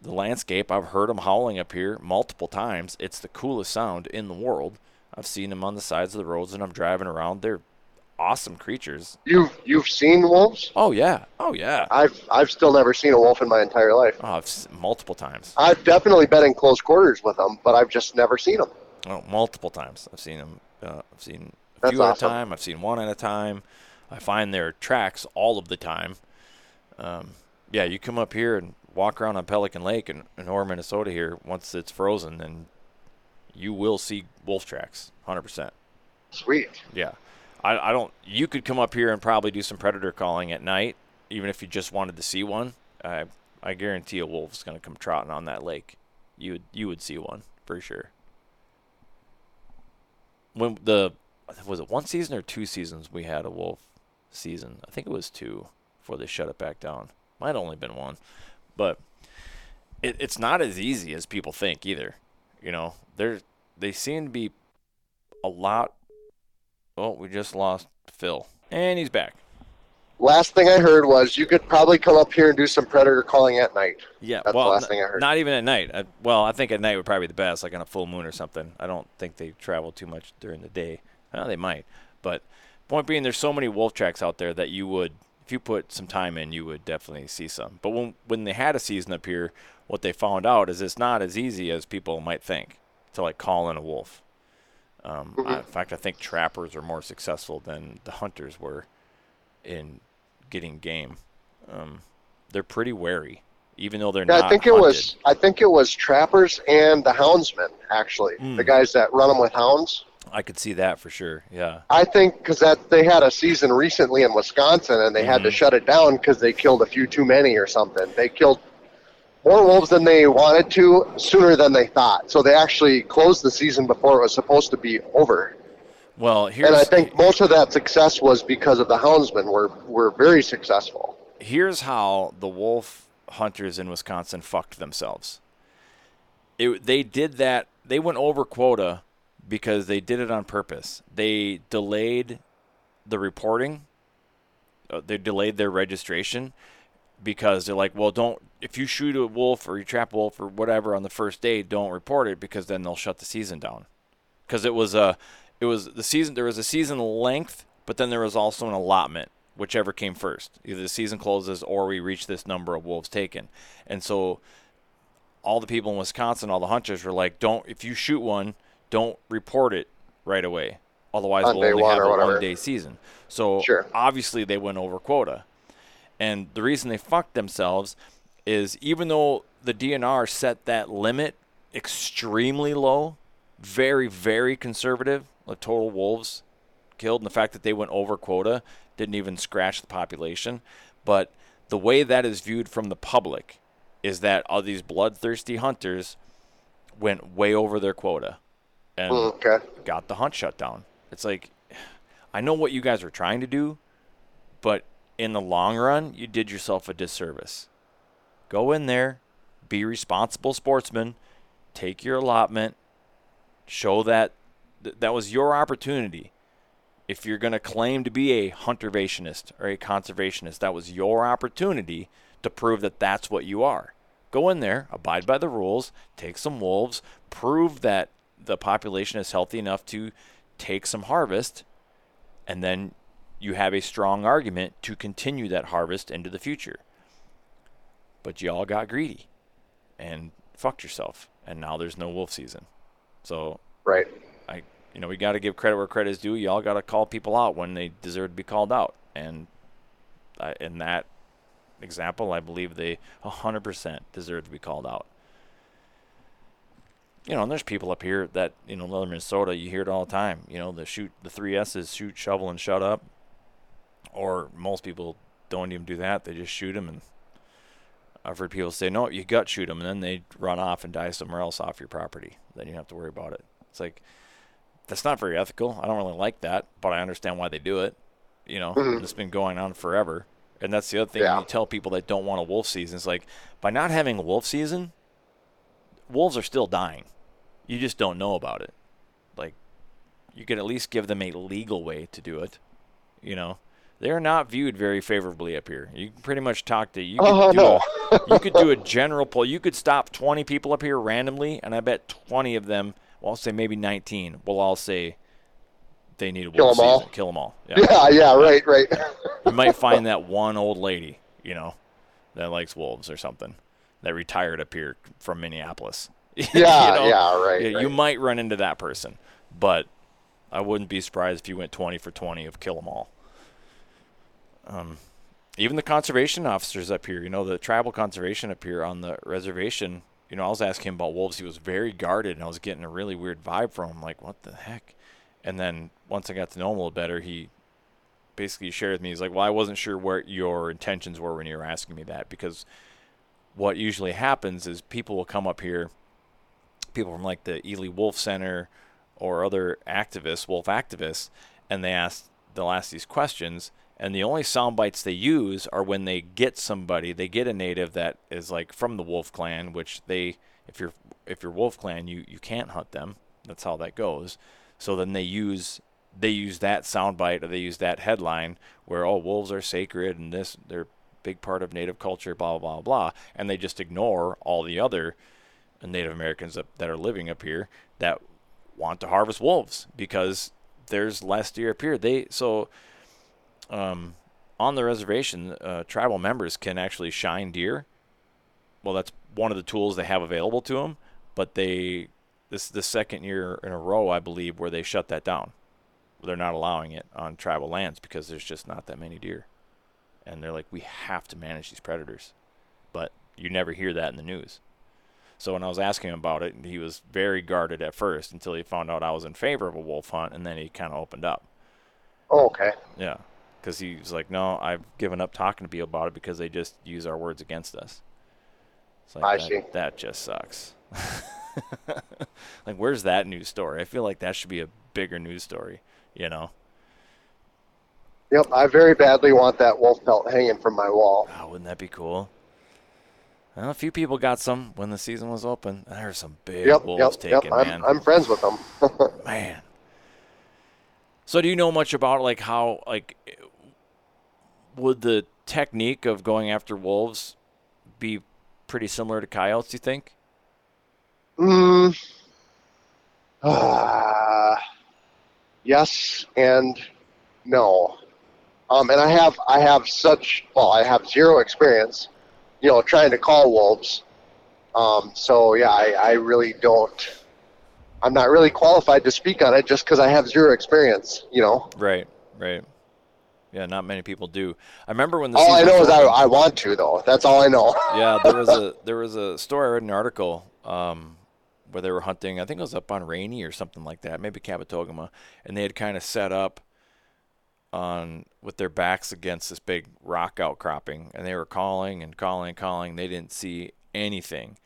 the landscape. I've heard them howling up here multiple times. It's the coolest sound in the world. I've seen them on the sides of the roads, and I'm driving around. They're awesome creatures. You've you've seen wolves? Oh yeah, oh yeah. I've I've still never seen a wolf in my entire life. Oh, I've multiple times. I've definitely been in close quarters with them, but I've just never seen them. Oh, multiple times. I've seen them. Uh, I've seen a That's few at a time. I've seen one at a time. I find their tracks all of the time. Um, yeah, you come up here and walk around on Pelican Lake in, in Orr, Minnesota here. Once it's frozen, and you will see wolf tracks, hundred percent. Sweet. Yeah, I, I don't. You could come up here and probably do some predator calling at night, even if you just wanted to see one. I I guarantee a wolf's gonna come trotting on that lake. You would you would see one for sure. When the was it one season or two seasons we had a wolf season? I think it was two before they shut it back down. Might only been one, but it, it's not as easy as people think either. You know, there they seem to be a lot Oh, we just lost Phil. And he's back. Last thing I heard was you could probably come up here and do some predator calling at night. Yeah, That's the well, last n- thing I heard. not even at night. I, well, I think at night would probably be the best, like on a full moon or something. I don't think they travel too much during the day. Well, they might, but point being, there's so many wolf tracks out there that you would, if you put some time in, you would definitely see some. But when when they had a season up here, what they found out is it's not as easy as people might think to like call in a wolf. Um, Mm-hmm. I, in fact, I think trappers are more successful than the hunters were in getting game. Um, they're pretty wary, even though they're Yeah, not. I think it was I think it was trappers and the houndsmen actually, Hmm. the guys that run them with hounds. I could see that for sure. Yeah. I think because that they had a season recently in Wisconsin and they had Mm-hmm. to shut it down because they killed a few too many or something. They killed more wolves than they wanted to sooner than they thought. So they actually closed the season before it was supposed to be over. Well, here's And I think most of that success was because of the houndsmen were were very successful. here's how the wolf hunters in Wisconsin fucked themselves. It, they did that. They went over quota because they did it on purpose. They delayed the reporting. Uh, they delayed their registration. because they're like, well, don't if you shoot a wolf or you trap a wolf or whatever on the first day, don't report it because then they'll shut the season down. Because it was a, it was the season. There was a season length, but then there was also an allotment, whichever came first. Either the season closes or we reach this number of wolves taken, and so all the people in Wisconsin, all the hunters were like, don't if you shoot one, don't report it right away. Otherwise, On we'll only have a one day season. So Sure. obviously they went over quota. And the reason they fucked themselves is even though the DNR set that limit extremely low, very, very conservative, the total wolves killed, and the fact that they went over quota didn't even scratch the population. But the way that is viewed from the public is that all these bloodthirsty hunters went way over their quota and Mm, okay. got the hunt shut down. It's like, I know what you guys were trying to do, but in the long run, you did yourself a disservice. Go in there, be responsible sportsmen, take your allotment, show that th- that was your opportunity. If you're going to claim to be a conservationist or a conservationist, that was your opportunity to prove that that's what you are. Go in there, abide by the rules, take some wolves, prove that the population is healthy enough to take some harvest, and then you have a strong argument to continue that harvest into the future. But you all got greedy and fucked yourself, and now there's no wolf season. So Right. I, you know, we got to give credit where credit is due. Y'all got to call people out when they deserve to be called out, and I, in that example, I believe they 100% deserve to be called out. You know, and there's people up here that you know, northern Minnesota. You hear it all the time. You know, the shoot the three S's: shoot, shovel, and shut up. Or most people don't even do that. They just shoot them, and I've heard people say, "No, you gut shoot them," and then they run off and die somewhere else off your property. Then you don't have to worry about it. It's like that's not very ethical. I don't really like that, but I understand why they do it. You know, mm-hmm. it's been going on forever. And that's the other thing Yeah. you tell people that don't want a wolf season. It's like by not having a wolf season, wolves are still dying. You just don't know about it. Like you could at least give them a legal way to do it. You know, they're not viewed very favorably up here. You can pretty much talk to you. Could Oh, do no. a, you could do a general poll. You could stop 20 people up here randomly, and I bet 20 of them, well, I'll say maybe 19, will all say they need a Kill wolf 'em all. Kill them all. Yeah. Yeah, yeah, right, right. you might find that one old lady, you know, that likes wolves or something, that retired up here from Minneapolis. You Yeah, know? yeah, right, Yeah, You might run into that person, but I wouldn't be surprised if you went 20 for 20 of kill them all. Um, even the conservation officers up here, you know, the tribal conservation up here on the reservation, you know, I was asking him about wolves. He was very guarded, and I was getting a really weird vibe from him, like, what the heck? And then once I got to know him a little better, he basically shared with me, he's like, well, I wasn't sure what your intentions were when you were asking me that, because what usually happens is people will come up here, people from like the Ely Wolf Center or other activists, wolf activists, and they ask, they'll ask these questions, and the only sound bites they use are when they get somebody, they get a native that is like from the Wolf Clan, which they, if you're if you're Wolf Clan, you you can't hunt them. That's how that goes. So then they use they use that soundbite or they use that headline where oh wolves are sacred and this they're a big part of Native culture, blah blah blah blah, and they just ignore all the other Native Americans that, that are living up here that want to harvest wolves because there's less deer up here. They so um, on the reservation, uh, tribal members can actually shine deer. Well, that's one of the tools they have available to them. But they this is the second year in a row, I believe, where they shut that down. They're not allowing it on tribal lands because there's just not that many deer, and they're like, we have to manage these predators, but you never hear that in the news. So when I was asking him about it, he was very guarded at first until he found out I was in favor of a wolf hunt, and then he kind of opened up. Oh, okay. Yeah, because he was like, "No, I've given up talking to people about it because they just use our words against us." It's like, I that, see. That just sucks. like, where's that news story? I feel like that should be a bigger news story. You know? Yep, I very badly want that wolf pelt hanging from my wall. Oh, wouldn't that be cool? Well, a few people got some when the season was open. There were some big Yep, wolves yep, yep. taken, I'm, man. I'm friends with them. man. So do you know much about like how like would the technique of going after wolves be pretty similar to coyotes? Do you think? Mm, uh, yes and no. Um, and I have I have such well I have zero experience, you know, trying to call wolves. Um, so yeah, I, I really don't. I'm not really qualified to speak on it just because I have zero experience. You know. Right. Right. Yeah, not many people do. I remember when the All I know is I, I want to though. That's all I know. yeah, there was a there was a story I read an article um, where they were hunting. I think it was up on Rainy or something like that, maybe Kabetogama, and they had kind of set up on with their backs against this big rock outcropping, and they were calling and calling and calling. They didn't see anything,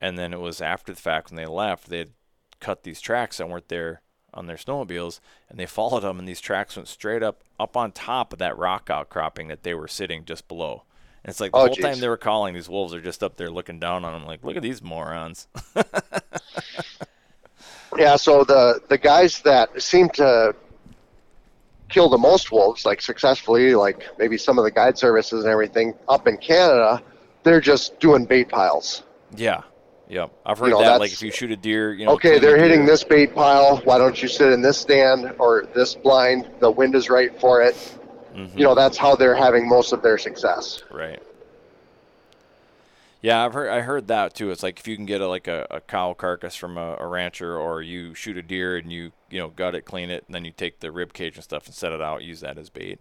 and then it was after the fact when they left, they had cut these tracks that weren't there on their snowmobiles, and they followed them, and these tracks went straight up up on top of that rock outcropping that they were sitting just below. And it's like the Oh, whole time they were calling, these wolves are just up there looking down on them, like, look at these morons. Yeah, so the the guys that seem to kill the most wolves, like successfully, like maybe some of the guide services and everything up in Canada, they're just doing bait piles. yeah, Yeah, I've heard know, that. Like if you shoot a deer, you know, Okay, they're hitting deer- this bait pile. Why don't you sit in this stand or this blind? The wind is right for it. Mhm. You know, that's how they're having most of their success. Right. Yeah, I've heard I heard that too. It's like if you can get a, like a, a cow carcass from a, a rancher, or you shoot a deer and you you know gut it, clean it, and then you take the rib cage and stuff and set it out, use that as bait.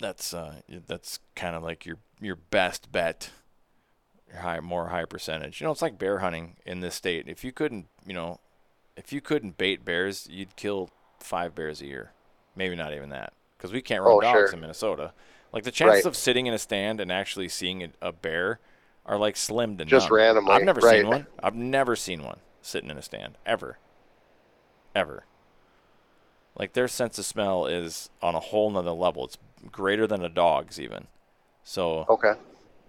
That's uh that's kind of like your your best bet. Your high more high percentage. You know, it's like bear hunting in this state. If you couldn't, you know, if you couldn't bait bears, you'd kill five bears a year. Maybe not even that, because we can't run Oh, dogs sure. in Minnesota. Like the chances Right. of sitting in a stand and actually seeing a, a bear are like slim to Just none. randomly, I've never right. seen one. I've never seen one sitting in a stand ever, ever. Like their sense of smell is on a whole nother level. It's greater than a dog's even. So Okay.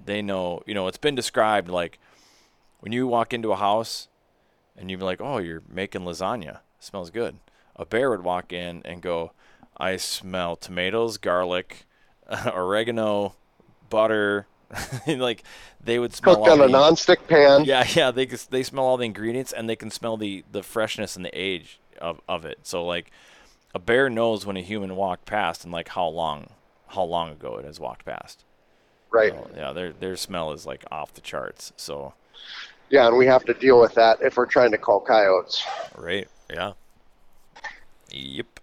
they know, you know, it's been described like when you walk into a house and you're like, oh, you're making lasagna. smells good. A bear would walk in and go, I smell tomatoes, garlic, oregano, butter. like they would smell Cooked on a the- nonstick pan. yeah, yeah, they they smell all the ingredients and they can smell the the freshness and the age of of it. So like a bear knows when a human walked past and like how long how long ago it has walked past. Right. So, yeah, their their smell is like off the charts. So Yeah, and we have to deal with that if we're trying to call coyotes. right, yeah, yep.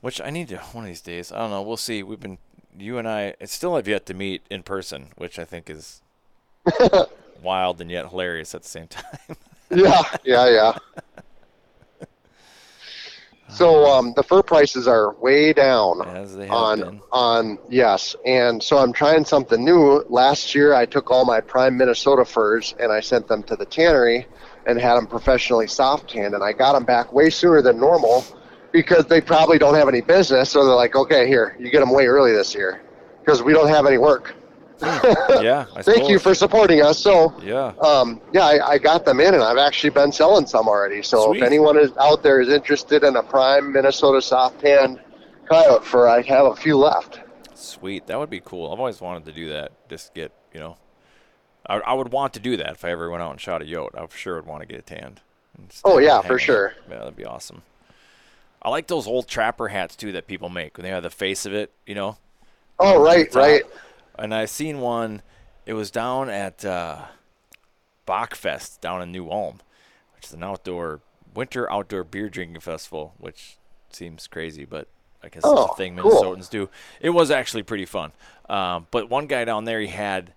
Which I need to one of these days. I don't know. We'll see. We've been you and I. It still have yet to meet in person, which I think is wild and yet hilarious at the same time. yeah, yeah, yeah. So um, the fur prices are way down As they have on been. on yes, and so I'm trying something new. Last year, I took all my prime Minnesota furs and I sent them to the tannery and had them professionally soft tanned, and I got them back way sooner than normal because they probably don't have any business. So they're like, okay, here, you get them way early this year because we don't have any work. yeah. I Thank you for supporting us. So Yeah. um, yeah, I, I got them in, and I've actually been selling some already. So Sweet. if anyone is out there is interested in a prime Minnesota soft tan coyote fur, I have a few left. Sweet. That would be cool. I've always wanted to do that. Just get, you know, I, I would want to do that if I ever went out and shot a yote. I sure would want to get it tanned. Oh, yeah, for sure. Yeah, that'd be awesome. I like those old trapper hats too that people make when they have the face of it, you know. Oh, right, right. And I seen one. It was down at uh, Bockfest down in New Ulm, which is an outdoor winter outdoor beer drinking festival, which seems crazy, but I guess it's Oh, a thing cool. Minnesotans do. It was actually pretty fun. Um, but one guy down there, he had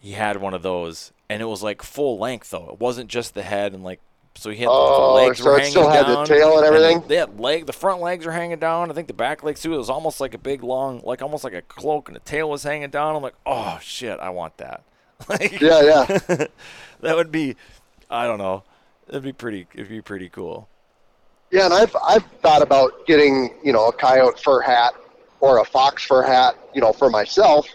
he had one of those, and it was like full length though. It wasn't just the head and like. So he had the Oh, legs so were hanging still had the down, tail and everything? they had leg. The front legs were hanging down. I think the back legs too. It was almost like a big long, like almost like a cloak, and the tail was hanging down. I'm like, oh shit, I want that. like, Yeah, yeah. that would be, I don't know, it'd be pretty. It'd be pretty cool. Yeah, and I've I've thought about getting you know a coyote fur hat or a fox fur hat, you know, for myself.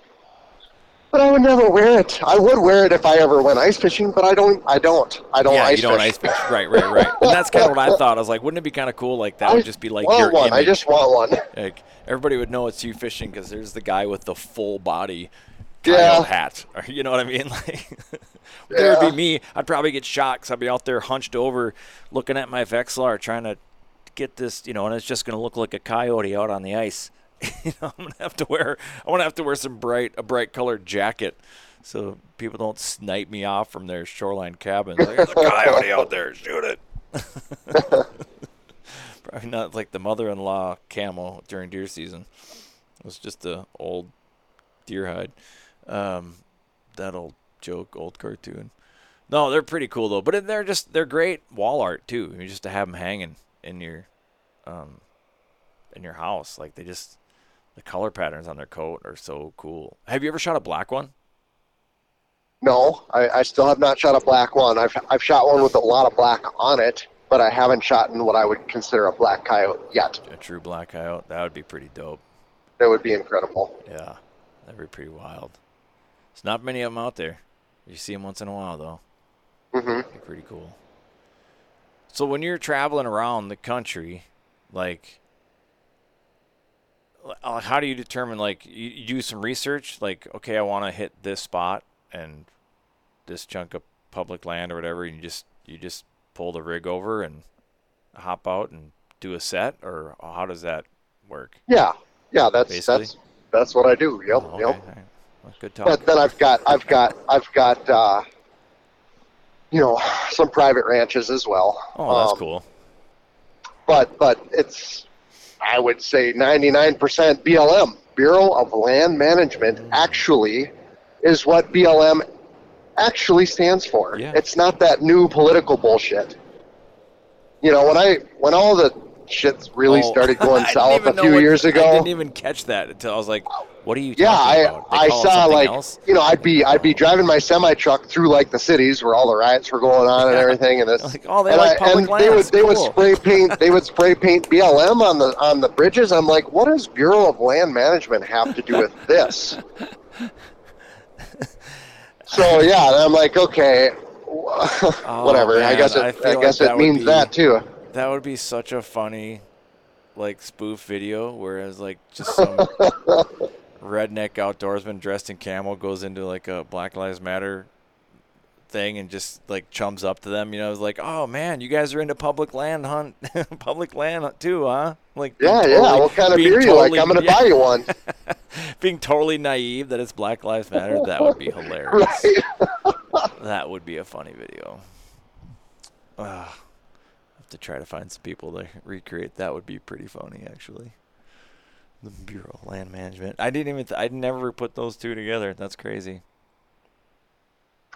But I would never wear it. I would wear it if I ever went ice fishing, but I don't. I don't. I don't yeah, ice you don't fish. ice fish. Right, right, right. And that's kind of what I thought. I was like, wouldn't it be kind of cool? Like that I would just be like want your one. I just want one. Like everybody would know it's you fishing because there's the guy with the full body Yeah. hat. Or, you know what I mean? Like there would be me. I'd probably get shot because I'd be out there hunched over, looking at my Vexilar, trying to get this. You know, and it's just going to look like a coyote out on the ice. you know, I'm gonna have to wear. I'm gonna have to wear some bright, a bright colored jacket. So people don't snipe me off from their shoreline cabins. There's a coyote out there. Shoot it. Probably not like the mother-in-law camo during deer season. It was just a old deer hide. Um, that old joke, old cartoon. No, they're pretty cool though. But they're just they're great wall art too. You just to have them hanging in your, um, in your house. Like they just the color patterns on their coat are so cool. Have you ever shot a black one? No, I, I still have not shot a black one. I've I've shot one with a lot of black on it, but I haven't shot in what I would consider a black coyote yet. A true black coyote. That would be pretty dope. That would be incredible. Yeah, that'd be pretty wild. There's not many of them out there. You see them once in a while though. Mm-hmm. Pretty cool. So when you're traveling around the country, like, how do you determine? Like, you, you do some research. Like, okay, I want to hit this spot and this chunk of public land or whatever. And you just you just pull the rig over and hop out and do a set, or how does that work? Yeah, yeah. That's Basically. that's that's what I do. Yep, Oh, okay, yep. right. Well, good talk. But then I've got I've got I've got uh, you know some private ranches as well. oh, that's Um, cool. But but it's I would say 99% BLM Bureau of Land Management actually is what BLM actually stands for. Yeah. It's not that new political bullshit. You know when I when all the shit really Oh, started going south a few what- years ago, I didn't even catch that until I was like, "What are you Yeah, I about?" They I saw like else? you know I'd be I'd be driving my semi truck through like the cities where all the riots were going on and everything and this Like, oh, they and, like I, public and they would they would spray paint they would spray paint BLM on the on the bridges. I'm like, what does Bureau of Land Management have to do with this? so yeah, and I'm like, okay, oh, whatever. I guess it I I, feel like guess that it means be- that too. That would be such a funny, like spoof video, whereas like just some redneck outdoorsman dressed in camel goes into like a Black Lives Matter thing and just like chums up to them. You know, it's like, oh man, you guys are into public land hunt, public land too, huh? Like, Yeah, yeah. What kind of beer you like? I'm gonna yeah, buy you one. Being totally naive that it's Black Lives Matter, that would be hilarious. That would be a funny video. Ah, have to try to find some people to recreate. That would be pretty funny, actually. The Bureau of Land Management. I didn't even. Th- I never put those two together. That's crazy.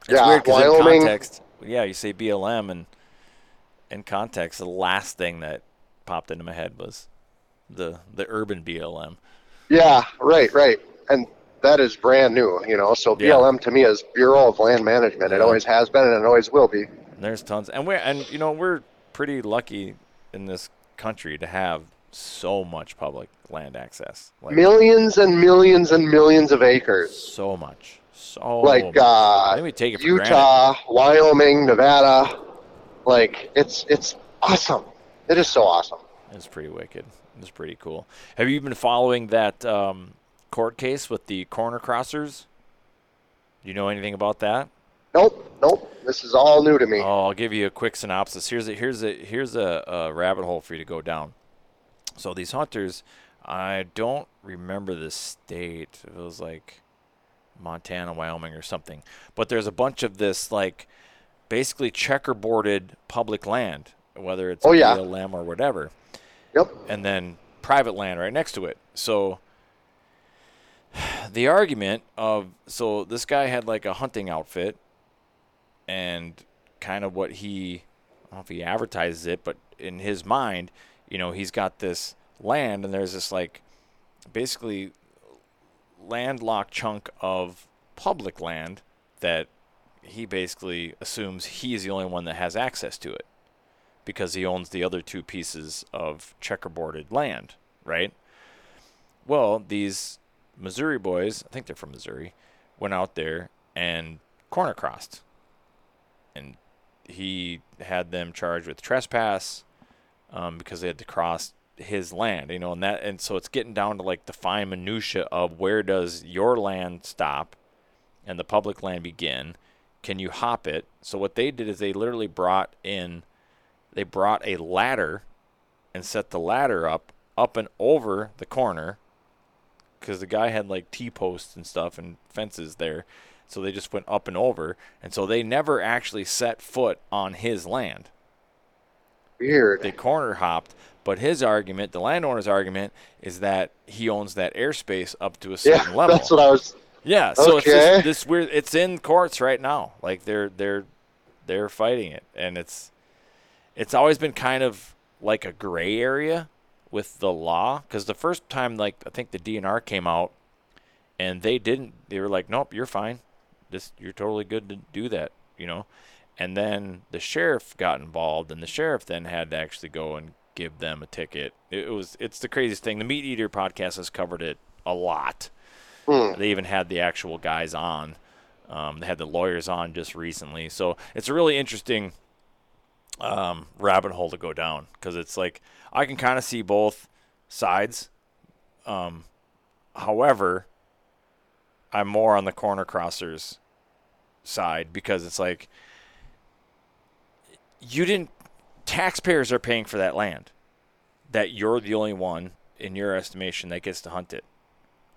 It's Yeah, weird 'cause in context, yeah, you say BLM, and in context, the last thing that popped into my head was the the urban BLM. Yeah, right, right. And that is brand new, you know. So Yeah. BLM to me is Bureau of Land Management. It always has been and it always will be. And there's tons, and we're and you know we're pretty lucky in this country to have so much public land access. Like Millions and millions and millions of acres. so much, so like much. Uh, think we take it for granted. Utah, Wyoming, Nevada. Like it's it's awesome. It is so awesome. It's pretty wicked. It's pretty cool. Have you been following that um, court case with the corner crossers? Do you know anything about that? Nope, nope. This is all new to me. Oh, I'll give you a quick synopsis. Here's a here's a here's a, a rabbit hole for you to go down. So these hunters, I don't remember the state. It was like Montana, Wyoming, or something. But there's a bunch of this like basically checkerboarded public land, whether it's Oh, yeah. BLM or whatever, Yep. and then private land right next to it. So the argument of so this guy had like a hunting outfit and kind of what he I don't know if he advertises it, but in his mind, you know, he's got this land and there's this like basically landlocked chunk of public land that he basically assumes he's the only one that has access to it because he owns the other two pieces of checkerboarded land, right? Well, these Missouri boys, I think they're from Missouri, went out there and corner crossed, and he had them charged with trespass um, because they had to cross his land. You know, and that and so it's getting down to like the fine minutia of where does your land stop and the public land begin. Can you hop it? So what they did is they literally brought in, they brought a ladder, and set the ladder up up and over the corner, because the guy had like T posts and stuff and fences there, so they just went up and over, and so they never actually set foot on his land. Weird. They corner hopped, but his argument, the landowner's argument, is that he owns that airspace up to a certain yeah, level. that's what I was. Yeah, so it's Okay. this, this weird. It's in courts right now. Like they're they're they're fighting it, and it's it's always been kind of like a gray area with the law. Because the first time, like I think the DNR came out, and they didn't. They were like, "Nope, you're fine. This you're totally good to do that," you know. And then the sheriff got involved, and the sheriff then had to actually go and give them a ticket. It was it's the craziest thing. The MeatEater podcast has covered it a lot. Hmm. They even had the actual guys on. Um, they had the lawyers on just recently, so it's a really interesting um, rabbit hole to go down because it's like I can kind of see both sides. Um, however, I'm more on the corner crossers side because it's like you didn't. Taxpayers are paying for that land. That you're the only one in your estimation that gets to hunt it.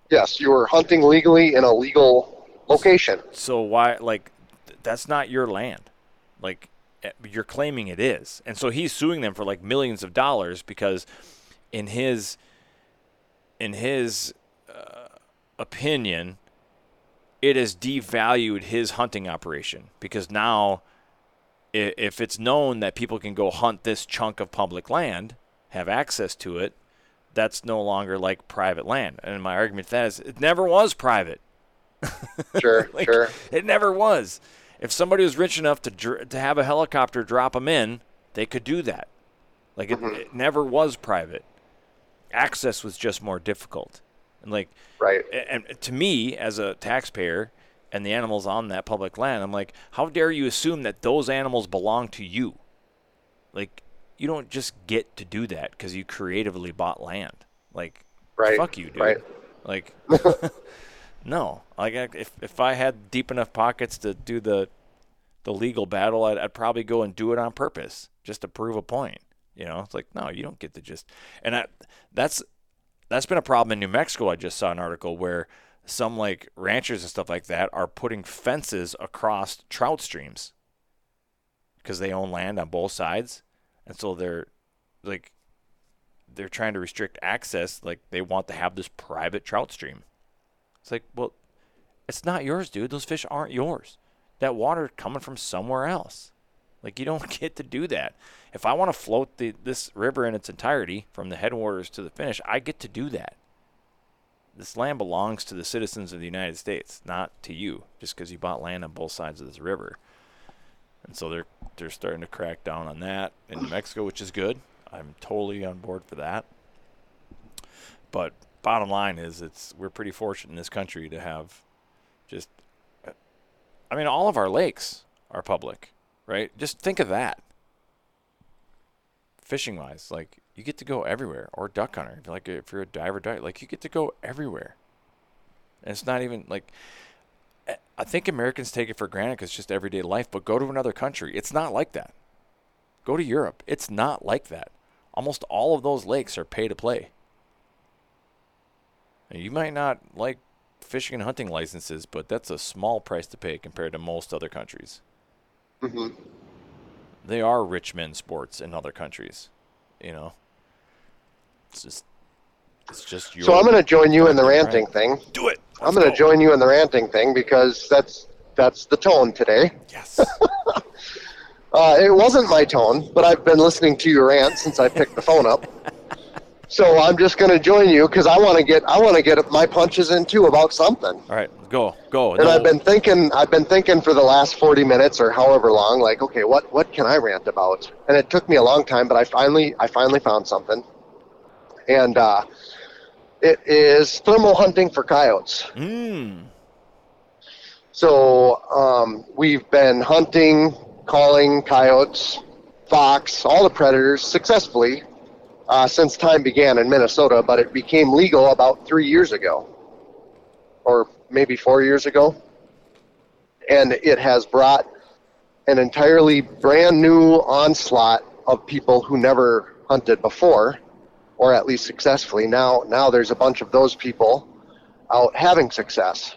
Yes, you were hunting legally in a legal location. So why like that's not your land. Like eh, you're claiming it is. And so he's suing them for like millions of dollars because in his in his uh, opinion it has devalued his hunting operation because now if it's known that people can go hunt this chunk of public land, have access to it, that's no longer like private land. And my argument to that is it never was private. Sure, Like, sure. It never was. If somebody was rich enough to dr- to have a helicopter drop them in, they could do that. Like it, mm-hmm. it never was private. Access was just more difficult. And like Right. and to me as a taxpayer and the animals on that public land, I'm like, how dare you assume that those animals belong to you? Like you don't just get to do that because you creatively bought land. Like Right. fuck you, dude. Right. Like no, like if if I had deep enough pockets to do the the legal battle, I'd, I'd probably go and do it on purpose just to prove a point. You know, it's like no, you don't get to just and I, that's that's been a problem in New Mexico. I just saw an article where some like ranchers and stuff like that are putting fences across trout streams because they own land on both sides, and so they're like they're trying to restrict access. Like they want to have this private trout stream. It's like, well, it's not yours, dude. Those fish aren't yours. That water coming from somewhere else. Like you don't get to do that. If I want to float the this river in its entirety from the headwaters to the finish, I get to do that. This land belongs to the citizens of the United States, not to you, just because you bought land on both sides of this river. And so they're they're starting to crack down on that in New Mexico, which is good. I'm totally on board for that. But bottom line is, it's we're pretty fortunate in this country to have just. I mean, all of our lakes are public, right? Just think of that. Fishing wise, like you get to go everywhere, or duck hunter, like if you're a diver, dive, like you get to go everywhere. And it's not even like I- think Americans take it for granted because it's just everyday life. But go to another country, it's not like that. Go to Europe, it's not like that. Almost all of those lakes are pay to play. And you might not like fishing and hunting licenses, but that's a small price to pay compared to most other countries. hmm They are rich men sports in other countries, you know. It's just, it's just your. So I'm going to join you in the Right. ranting thing. do it. I'm going to join you in the ranting thing because that's that's the tone today. Yes. Uh, it wasn't my tone, but I've been listening to your rant since I picked the phone up. So I'm just going to join you because I want to get I want to get my punches in too about something. All right, go, go. And No, I've been thinking I've been thinking for the last 40 minutes or however long like okay what what can I rant about? And it took me a long time but I finally I finally found something. And uh, it is thermal hunting for coyotes. Mm. So um, we've been hunting, calling coyotes, fox, all the predators successfully uh, since time began in Minnesota, but it became legal about three years ago, or maybe four years ago. And it has brought an entirely brand new onslaught of people who never hunted before, or at least successfully. Now, now there's a bunch of those people out having success.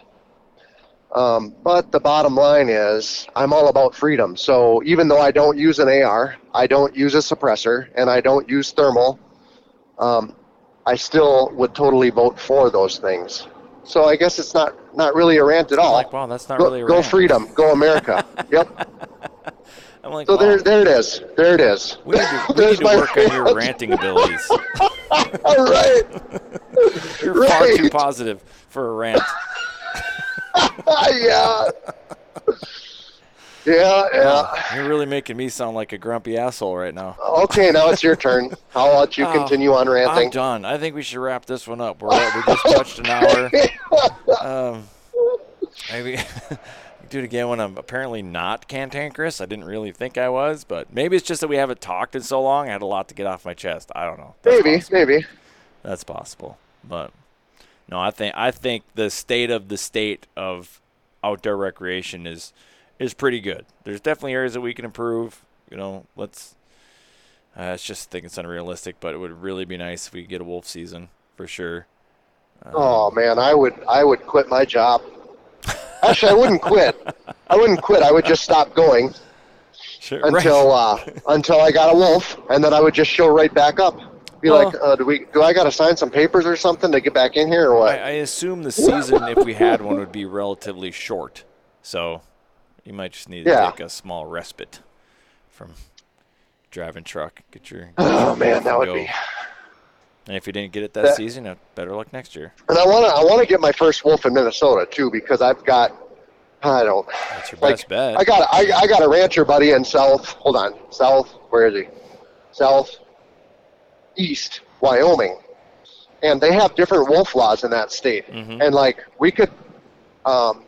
Um, but the bottom line is, I'm all about freedom. So even though I don't use an AR, I don't use a suppressor, and I don't use thermal, um, I still would totally vote for those things. So I guess it's not not really a rant at all. Like, wow, that's not go, really a go freedom, go America. yep. I'm like, So wow, there, there it is. There it is. we need to, we need to work on your ranting abilities. All right. You're far too positive for a rant. yeah. Yeah, yeah. You're really making me sound like a grumpy asshole right now. Okay, now it's your turn. I'll let you Oh, continue on ranting? I'm done. I think we should wrap this one up. We're we just touched an hour. Um, maybe do it again when I'm apparently not cantankerous. I didn't really think I was, but maybe it's just that we haven't talked in so long. I had a lot to get off my chest. I don't know. That's Maybe, possible. maybe. That's possible. But no, I think I think the state of the state of outdoor recreation is is pretty good. There's definitely areas that we can improve. You know, let's. Uh, it's just think it's unrealistic, but it would really be nice if we could get a wolf season for sure. Um, Oh man, I would I would quit my job. Actually, I wouldn't quit. I wouldn't quit. I would just stop going sure. until uh, until I got a wolf, and then I would just show right back up. Be Well- like, uh, do we do I got to sign some papers or something to get back in here or I, what? I assume the season, if we had one, would be relatively short. So you might just need to Yeah. take a small respite from driving truck. Get your. Get Oh man, that would go. be. And if you didn't get it that, That- season, better luck next year. And I want to I want to get my first wolf in Minnesota too because I've got I don't That's your like best bet. I got I, I got a rancher buddy in South. Hold on, South. Where is he? South East Wyoming, and they have different wolf laws in that state. Mhm. And like we could, um,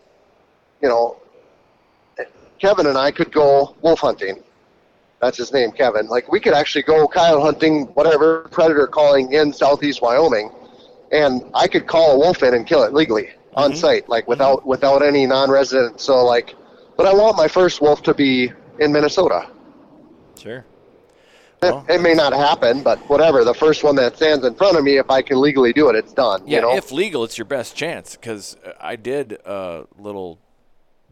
you know, Kevin and I could go wolf hunting. That's his name, Kevin. Like we could actually go coyote hunting, whatever predator calling in southeast Wyoming, and I could call a wolf in and kill it legally on Mhm. site, like without without any non-resident. So like, but I want my first wolf to be in Minnesota. Sure. It- it may not happen, but whatever. The first one that stands in front of me, if I can legally do it, it's done. Yeah, you know. if legal, it's your best chance. Because I did a little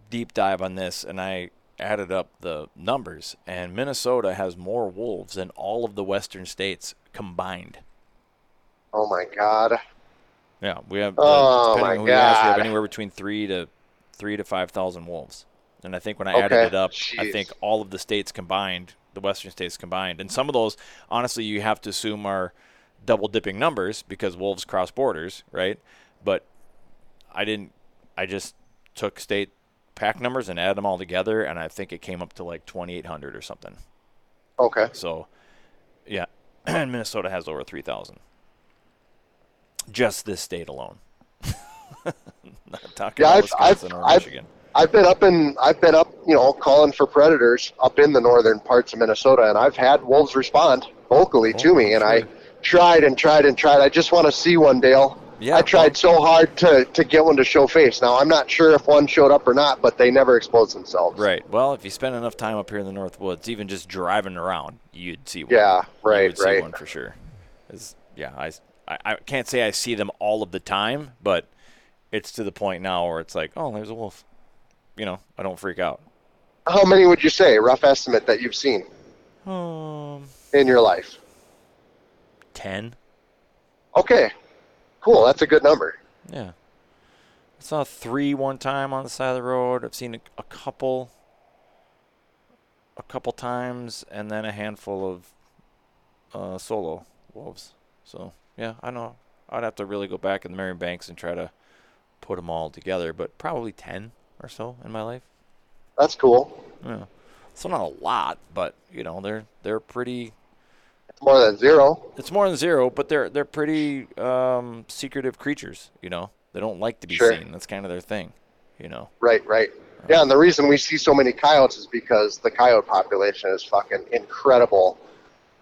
deep dive on this, and I added up the numbers, and Minnesota has more wolves than all of the western states combined. oh my God. Yeah, we have. Uh, Oh, depending my on who you ask, we have anywhere between three to three to five thousand wolves. And I think when I Okay, added it up, I think all of the states combined, the western states combined, and some of those, honestly, you have to assume are double dipping numbers because wolves cross borders, right? But I didn't. I just took state pack numbers and add them all together, and I think it came up to like twenty eight hundred or something. Okay. So, yeah, and Minnesota has over 3,000. Just this state alone. Not talking Yeah, about I've- I've- Wisconsin or I've- Michigan. I've been up in I've been up, you know, calling for predators up in the northern parts of Minnesota, and I've had wolves respond vocally oh, to Oh, me, and I tried and tried and tried. I just want to see one, Dale. Yeah, I tried so hard to, to get one to show face. Now I'm not sure if one showed up or not, but they never exposed themselves. Right. Well, if you spend enough time up here in the North Woods, even just driving around, you'd see one. Yeah, Right. You right, see one for sure. 'Cause, yeah, I, I, I can't say I see them all of the time, but it's to the point now where it's like, oh, there's a wolf. You know, I don't freak out. How many would you say, rough estimate, that you've seen Um, in your life? 10. Okay, cool. That's a good number. Yeah. I saw three one time on the side of the road. I've seen a, a couple a couple times and then a handful of uh, solo wolves. So, yeah, I know. I'd have to really go back in the Marion Banks and try to put them all together, but probably 10 or so in my life. That's cool. Yeah. So not a lot, but you know, they're they're pretty more than zero. it's more than zero, but they're they're pretty um, secretive creatures. You know, they don't like to be Sure. seen. That's kind of their thing. You know. Right, right. Yeah, and the reason we see so many coyotes is because the coyote population is fucking incredible.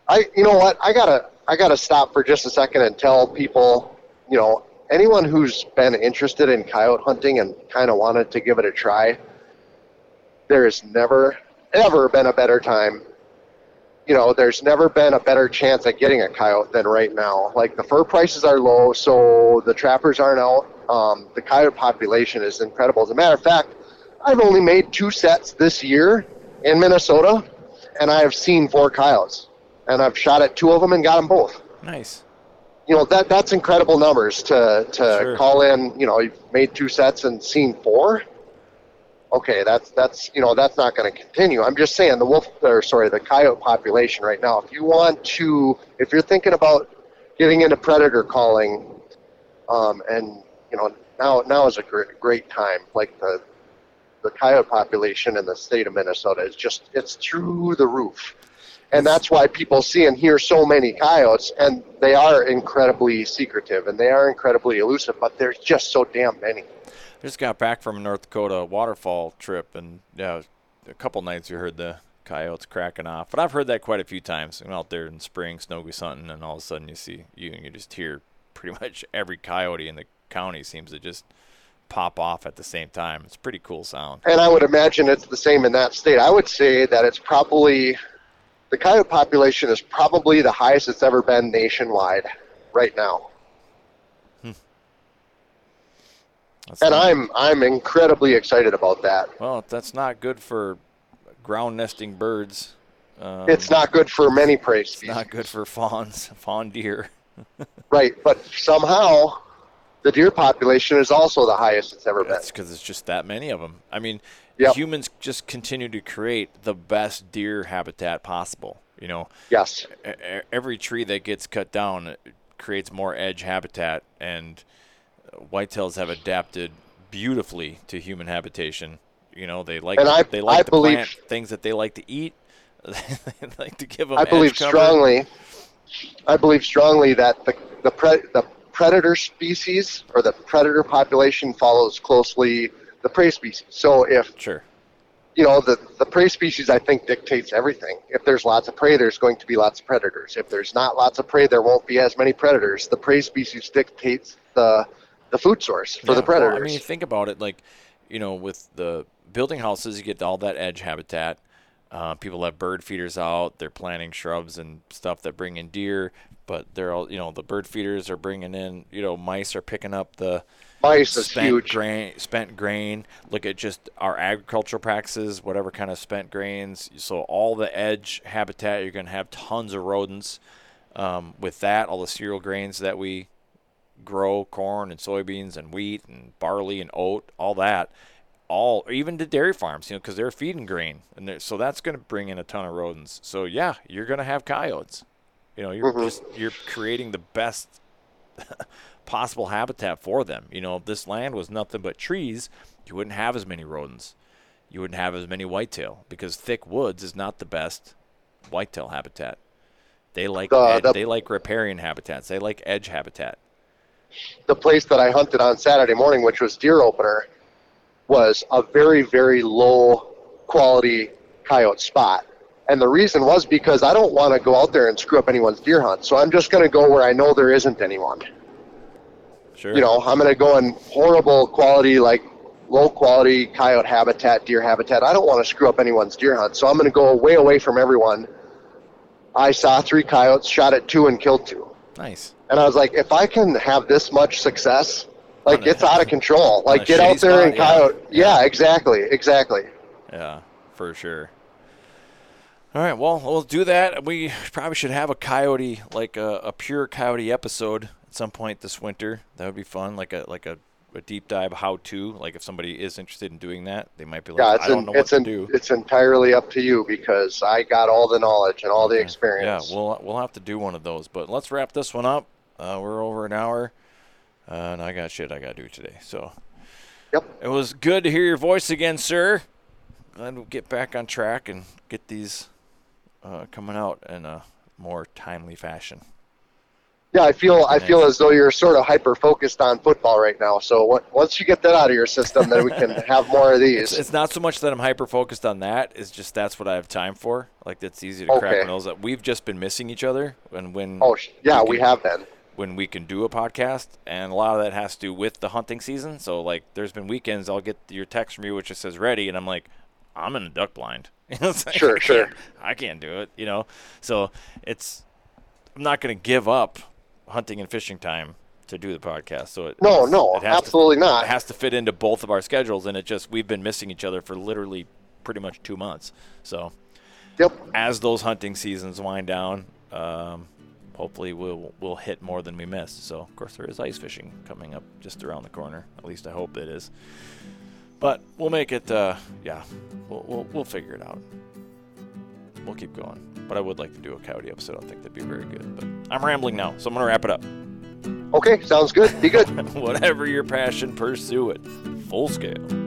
I, you know what? I gotta, I gotta stop for just a second and tell people, you know, anyone who's been interested in coyote hunting and kind of wanted to give it a try, there has never, ever been a better time. You know, there's never been a better chance at getting a coyote than right now. Like the fur prices are low, so the trappers aren't out. Um, the coyote population is incredible. As a matter of fact, I've only made two sets this year in Minnesota, and I have seen four coyotes, and I've shot at two of them and got them both. Nice. You know that that's incredible numbers to to Sure. call in. You know, you've made two sets and seen four. Okay, that's that's you know that's not going to continue. I'm just saying the wolf or sorry the coyote population right now. If you want to, if you're thinking about getting into predator calling, um, and you know now now is a great great time. Like the the coyote population in the state of Minnesota is just it's through the roof. And that's why people see and hear so many coyotes and they are incredibly secretive and they are incredibly elusive, but there's just so damn many. Just got back from a North Dakota waterfall trip, and yeah, a couple nights you heard the coyotes cracking off. But I've heard that quite a few times. I'm out there in spring snow goose hunting, and all of a sudden you see you and you just hear pretty much every coyote in the county seems to just pop off at the same time. It's a pretty cool sound. And I would imagine it's the same in that state. I would say that it's probably the coyote population is probably the highest it's ever been nationwide right now. That's And not- I'm I'm incredibly excited about that. well, that's not good for ground nesting birds. Um, It's not good for many prey it's species. not good for fawns, fawn deer. Right, but somehow the deer population is also the highest it's ever been. That's because it's just that many of them. I mean, Yep. humans just continue to create the best deer habitat possible. You know, Yes. every tree that gets cut down creates more edge habitat, and whitetails have adapted beautifully to human habitation. You know, they like And I- they like I to believe- plant things that they like to eat. they like to give them. I believe strongly. I believe strongly that the the, pre, the predator species or the predator population follows closely the prey species. So if Sure. you know the the prey species, I think dictates everything. If there's lots of prey, there's going to be lots of predators. If there's not lots of prey, there won't be as many predators. The prey species dictates the the food source for the Yeah, well. I mean, think about it. Like, you know, with the building houses, you get all that edge habitat. Uh, people have bird feeders out. They're planting shrubs and stuff that bring in deer. But they're all, you know, the bird feeders are bringing in. You know, mice are picking up the Mice is spent huge. grain. Spent grain. Look at just our agricultural practices. Whatever kind of spent grains. So all the edge habitat, you're going to have tons of rodents. Um, with that, all the cereal grains that we grow corn and soybeans and wheat and barley and oat, all that, all even the dairy farms, you know, because they're feeding grain, and they're- so that's going to bring in a ton of rodents. So yeah, you're going to have coyotes. You know, you're Mhm. just you're creating the best possible habitat for them. You know, if this land was nothing but trees, you wouldn't have as many rodents. You wouldn't have as many whitetail because thick woods is not the best whitetail habitat. They like The- ed- the- they like riparian habitats. They like edge habitat. The place that I hunted on Saturday morning, which was deer opener, was a very, very low quality coyote spot. And the reason was because I don't want to go out there and screw up anyone's deer hunt. So I'm just going to go where I know there isn't anyone. Sure. You know, I'm going to go in horrible quality, like low quality coyote habitat, deer habitat. I don't want to screw up anyone's deer hunt. So I'm going to go way away from everyone. I saw three coyotes, shot at two, and killed two. Nice. And I was like, if I can have this much success, like a- it's out of control. Like get out there and spot, yeah. coyote. Yeah, exactly, exactly. Yeah, for sure. All right, well, we'll do that. We probably should have a coyote, like a, a pure coyote episode at some point this winter. That would be fun, like a like a, a deep dive how to. Like if somebody is interested in doing that, they might be like, Yeah, I it's don't in, know what it's to do. it's entirely up to you because I got all the knowledge and all the experience. Yeah, we'll we'll have to do one of those. But let's wrap this one up. Uh, we're over an hour, uh, and I got shit I got to do today. So Yep. it was good to hear your voice again, sir. Glad we'll get back on track and get these uh, coming out in a more timely fashion. Yeah, I feel I feel as though you're sort of hyper focused on football right now. So what, once you get that out of your system, then we can have more of these. It's, it's not so much that I'm hyper focused on that. It's just that's what I have time for. Like it's easy to crack Okay. my nose that we've just been missing each other, and when oh yeah, we can- have been. when we can do a podcast, and a lot of that has to do with the hunting season. So like, there's been weekends I'll get your text from you which just says ready, and I'm like, I'm in a duck blind. You know, it's like, Sure, I sure. I can't do it. You know, so it's I'm not going to give up hunting and fishing time to do the podcast. So it No, no, it has to- absolutely not. It has to fit into both of our schedules, and it just we've been missing each other for literally pretty much two months. So Yep. as those hunting seasons wind down, um, hopefully we'll we'll hit more than we missed. So of course there is ice fishing coming up just around the corner. At least I hope it is. But we'll make it. Uh, yeah, we'll, we'll we'll figure it out. We'll keep going. But I would like to do a coyote episode. I don't think that'd be very good. But I'm rambling now, so I'm gonna wrap it up. Okay, sounds good. Be good. Whatever your passion, pursue it. Full scale.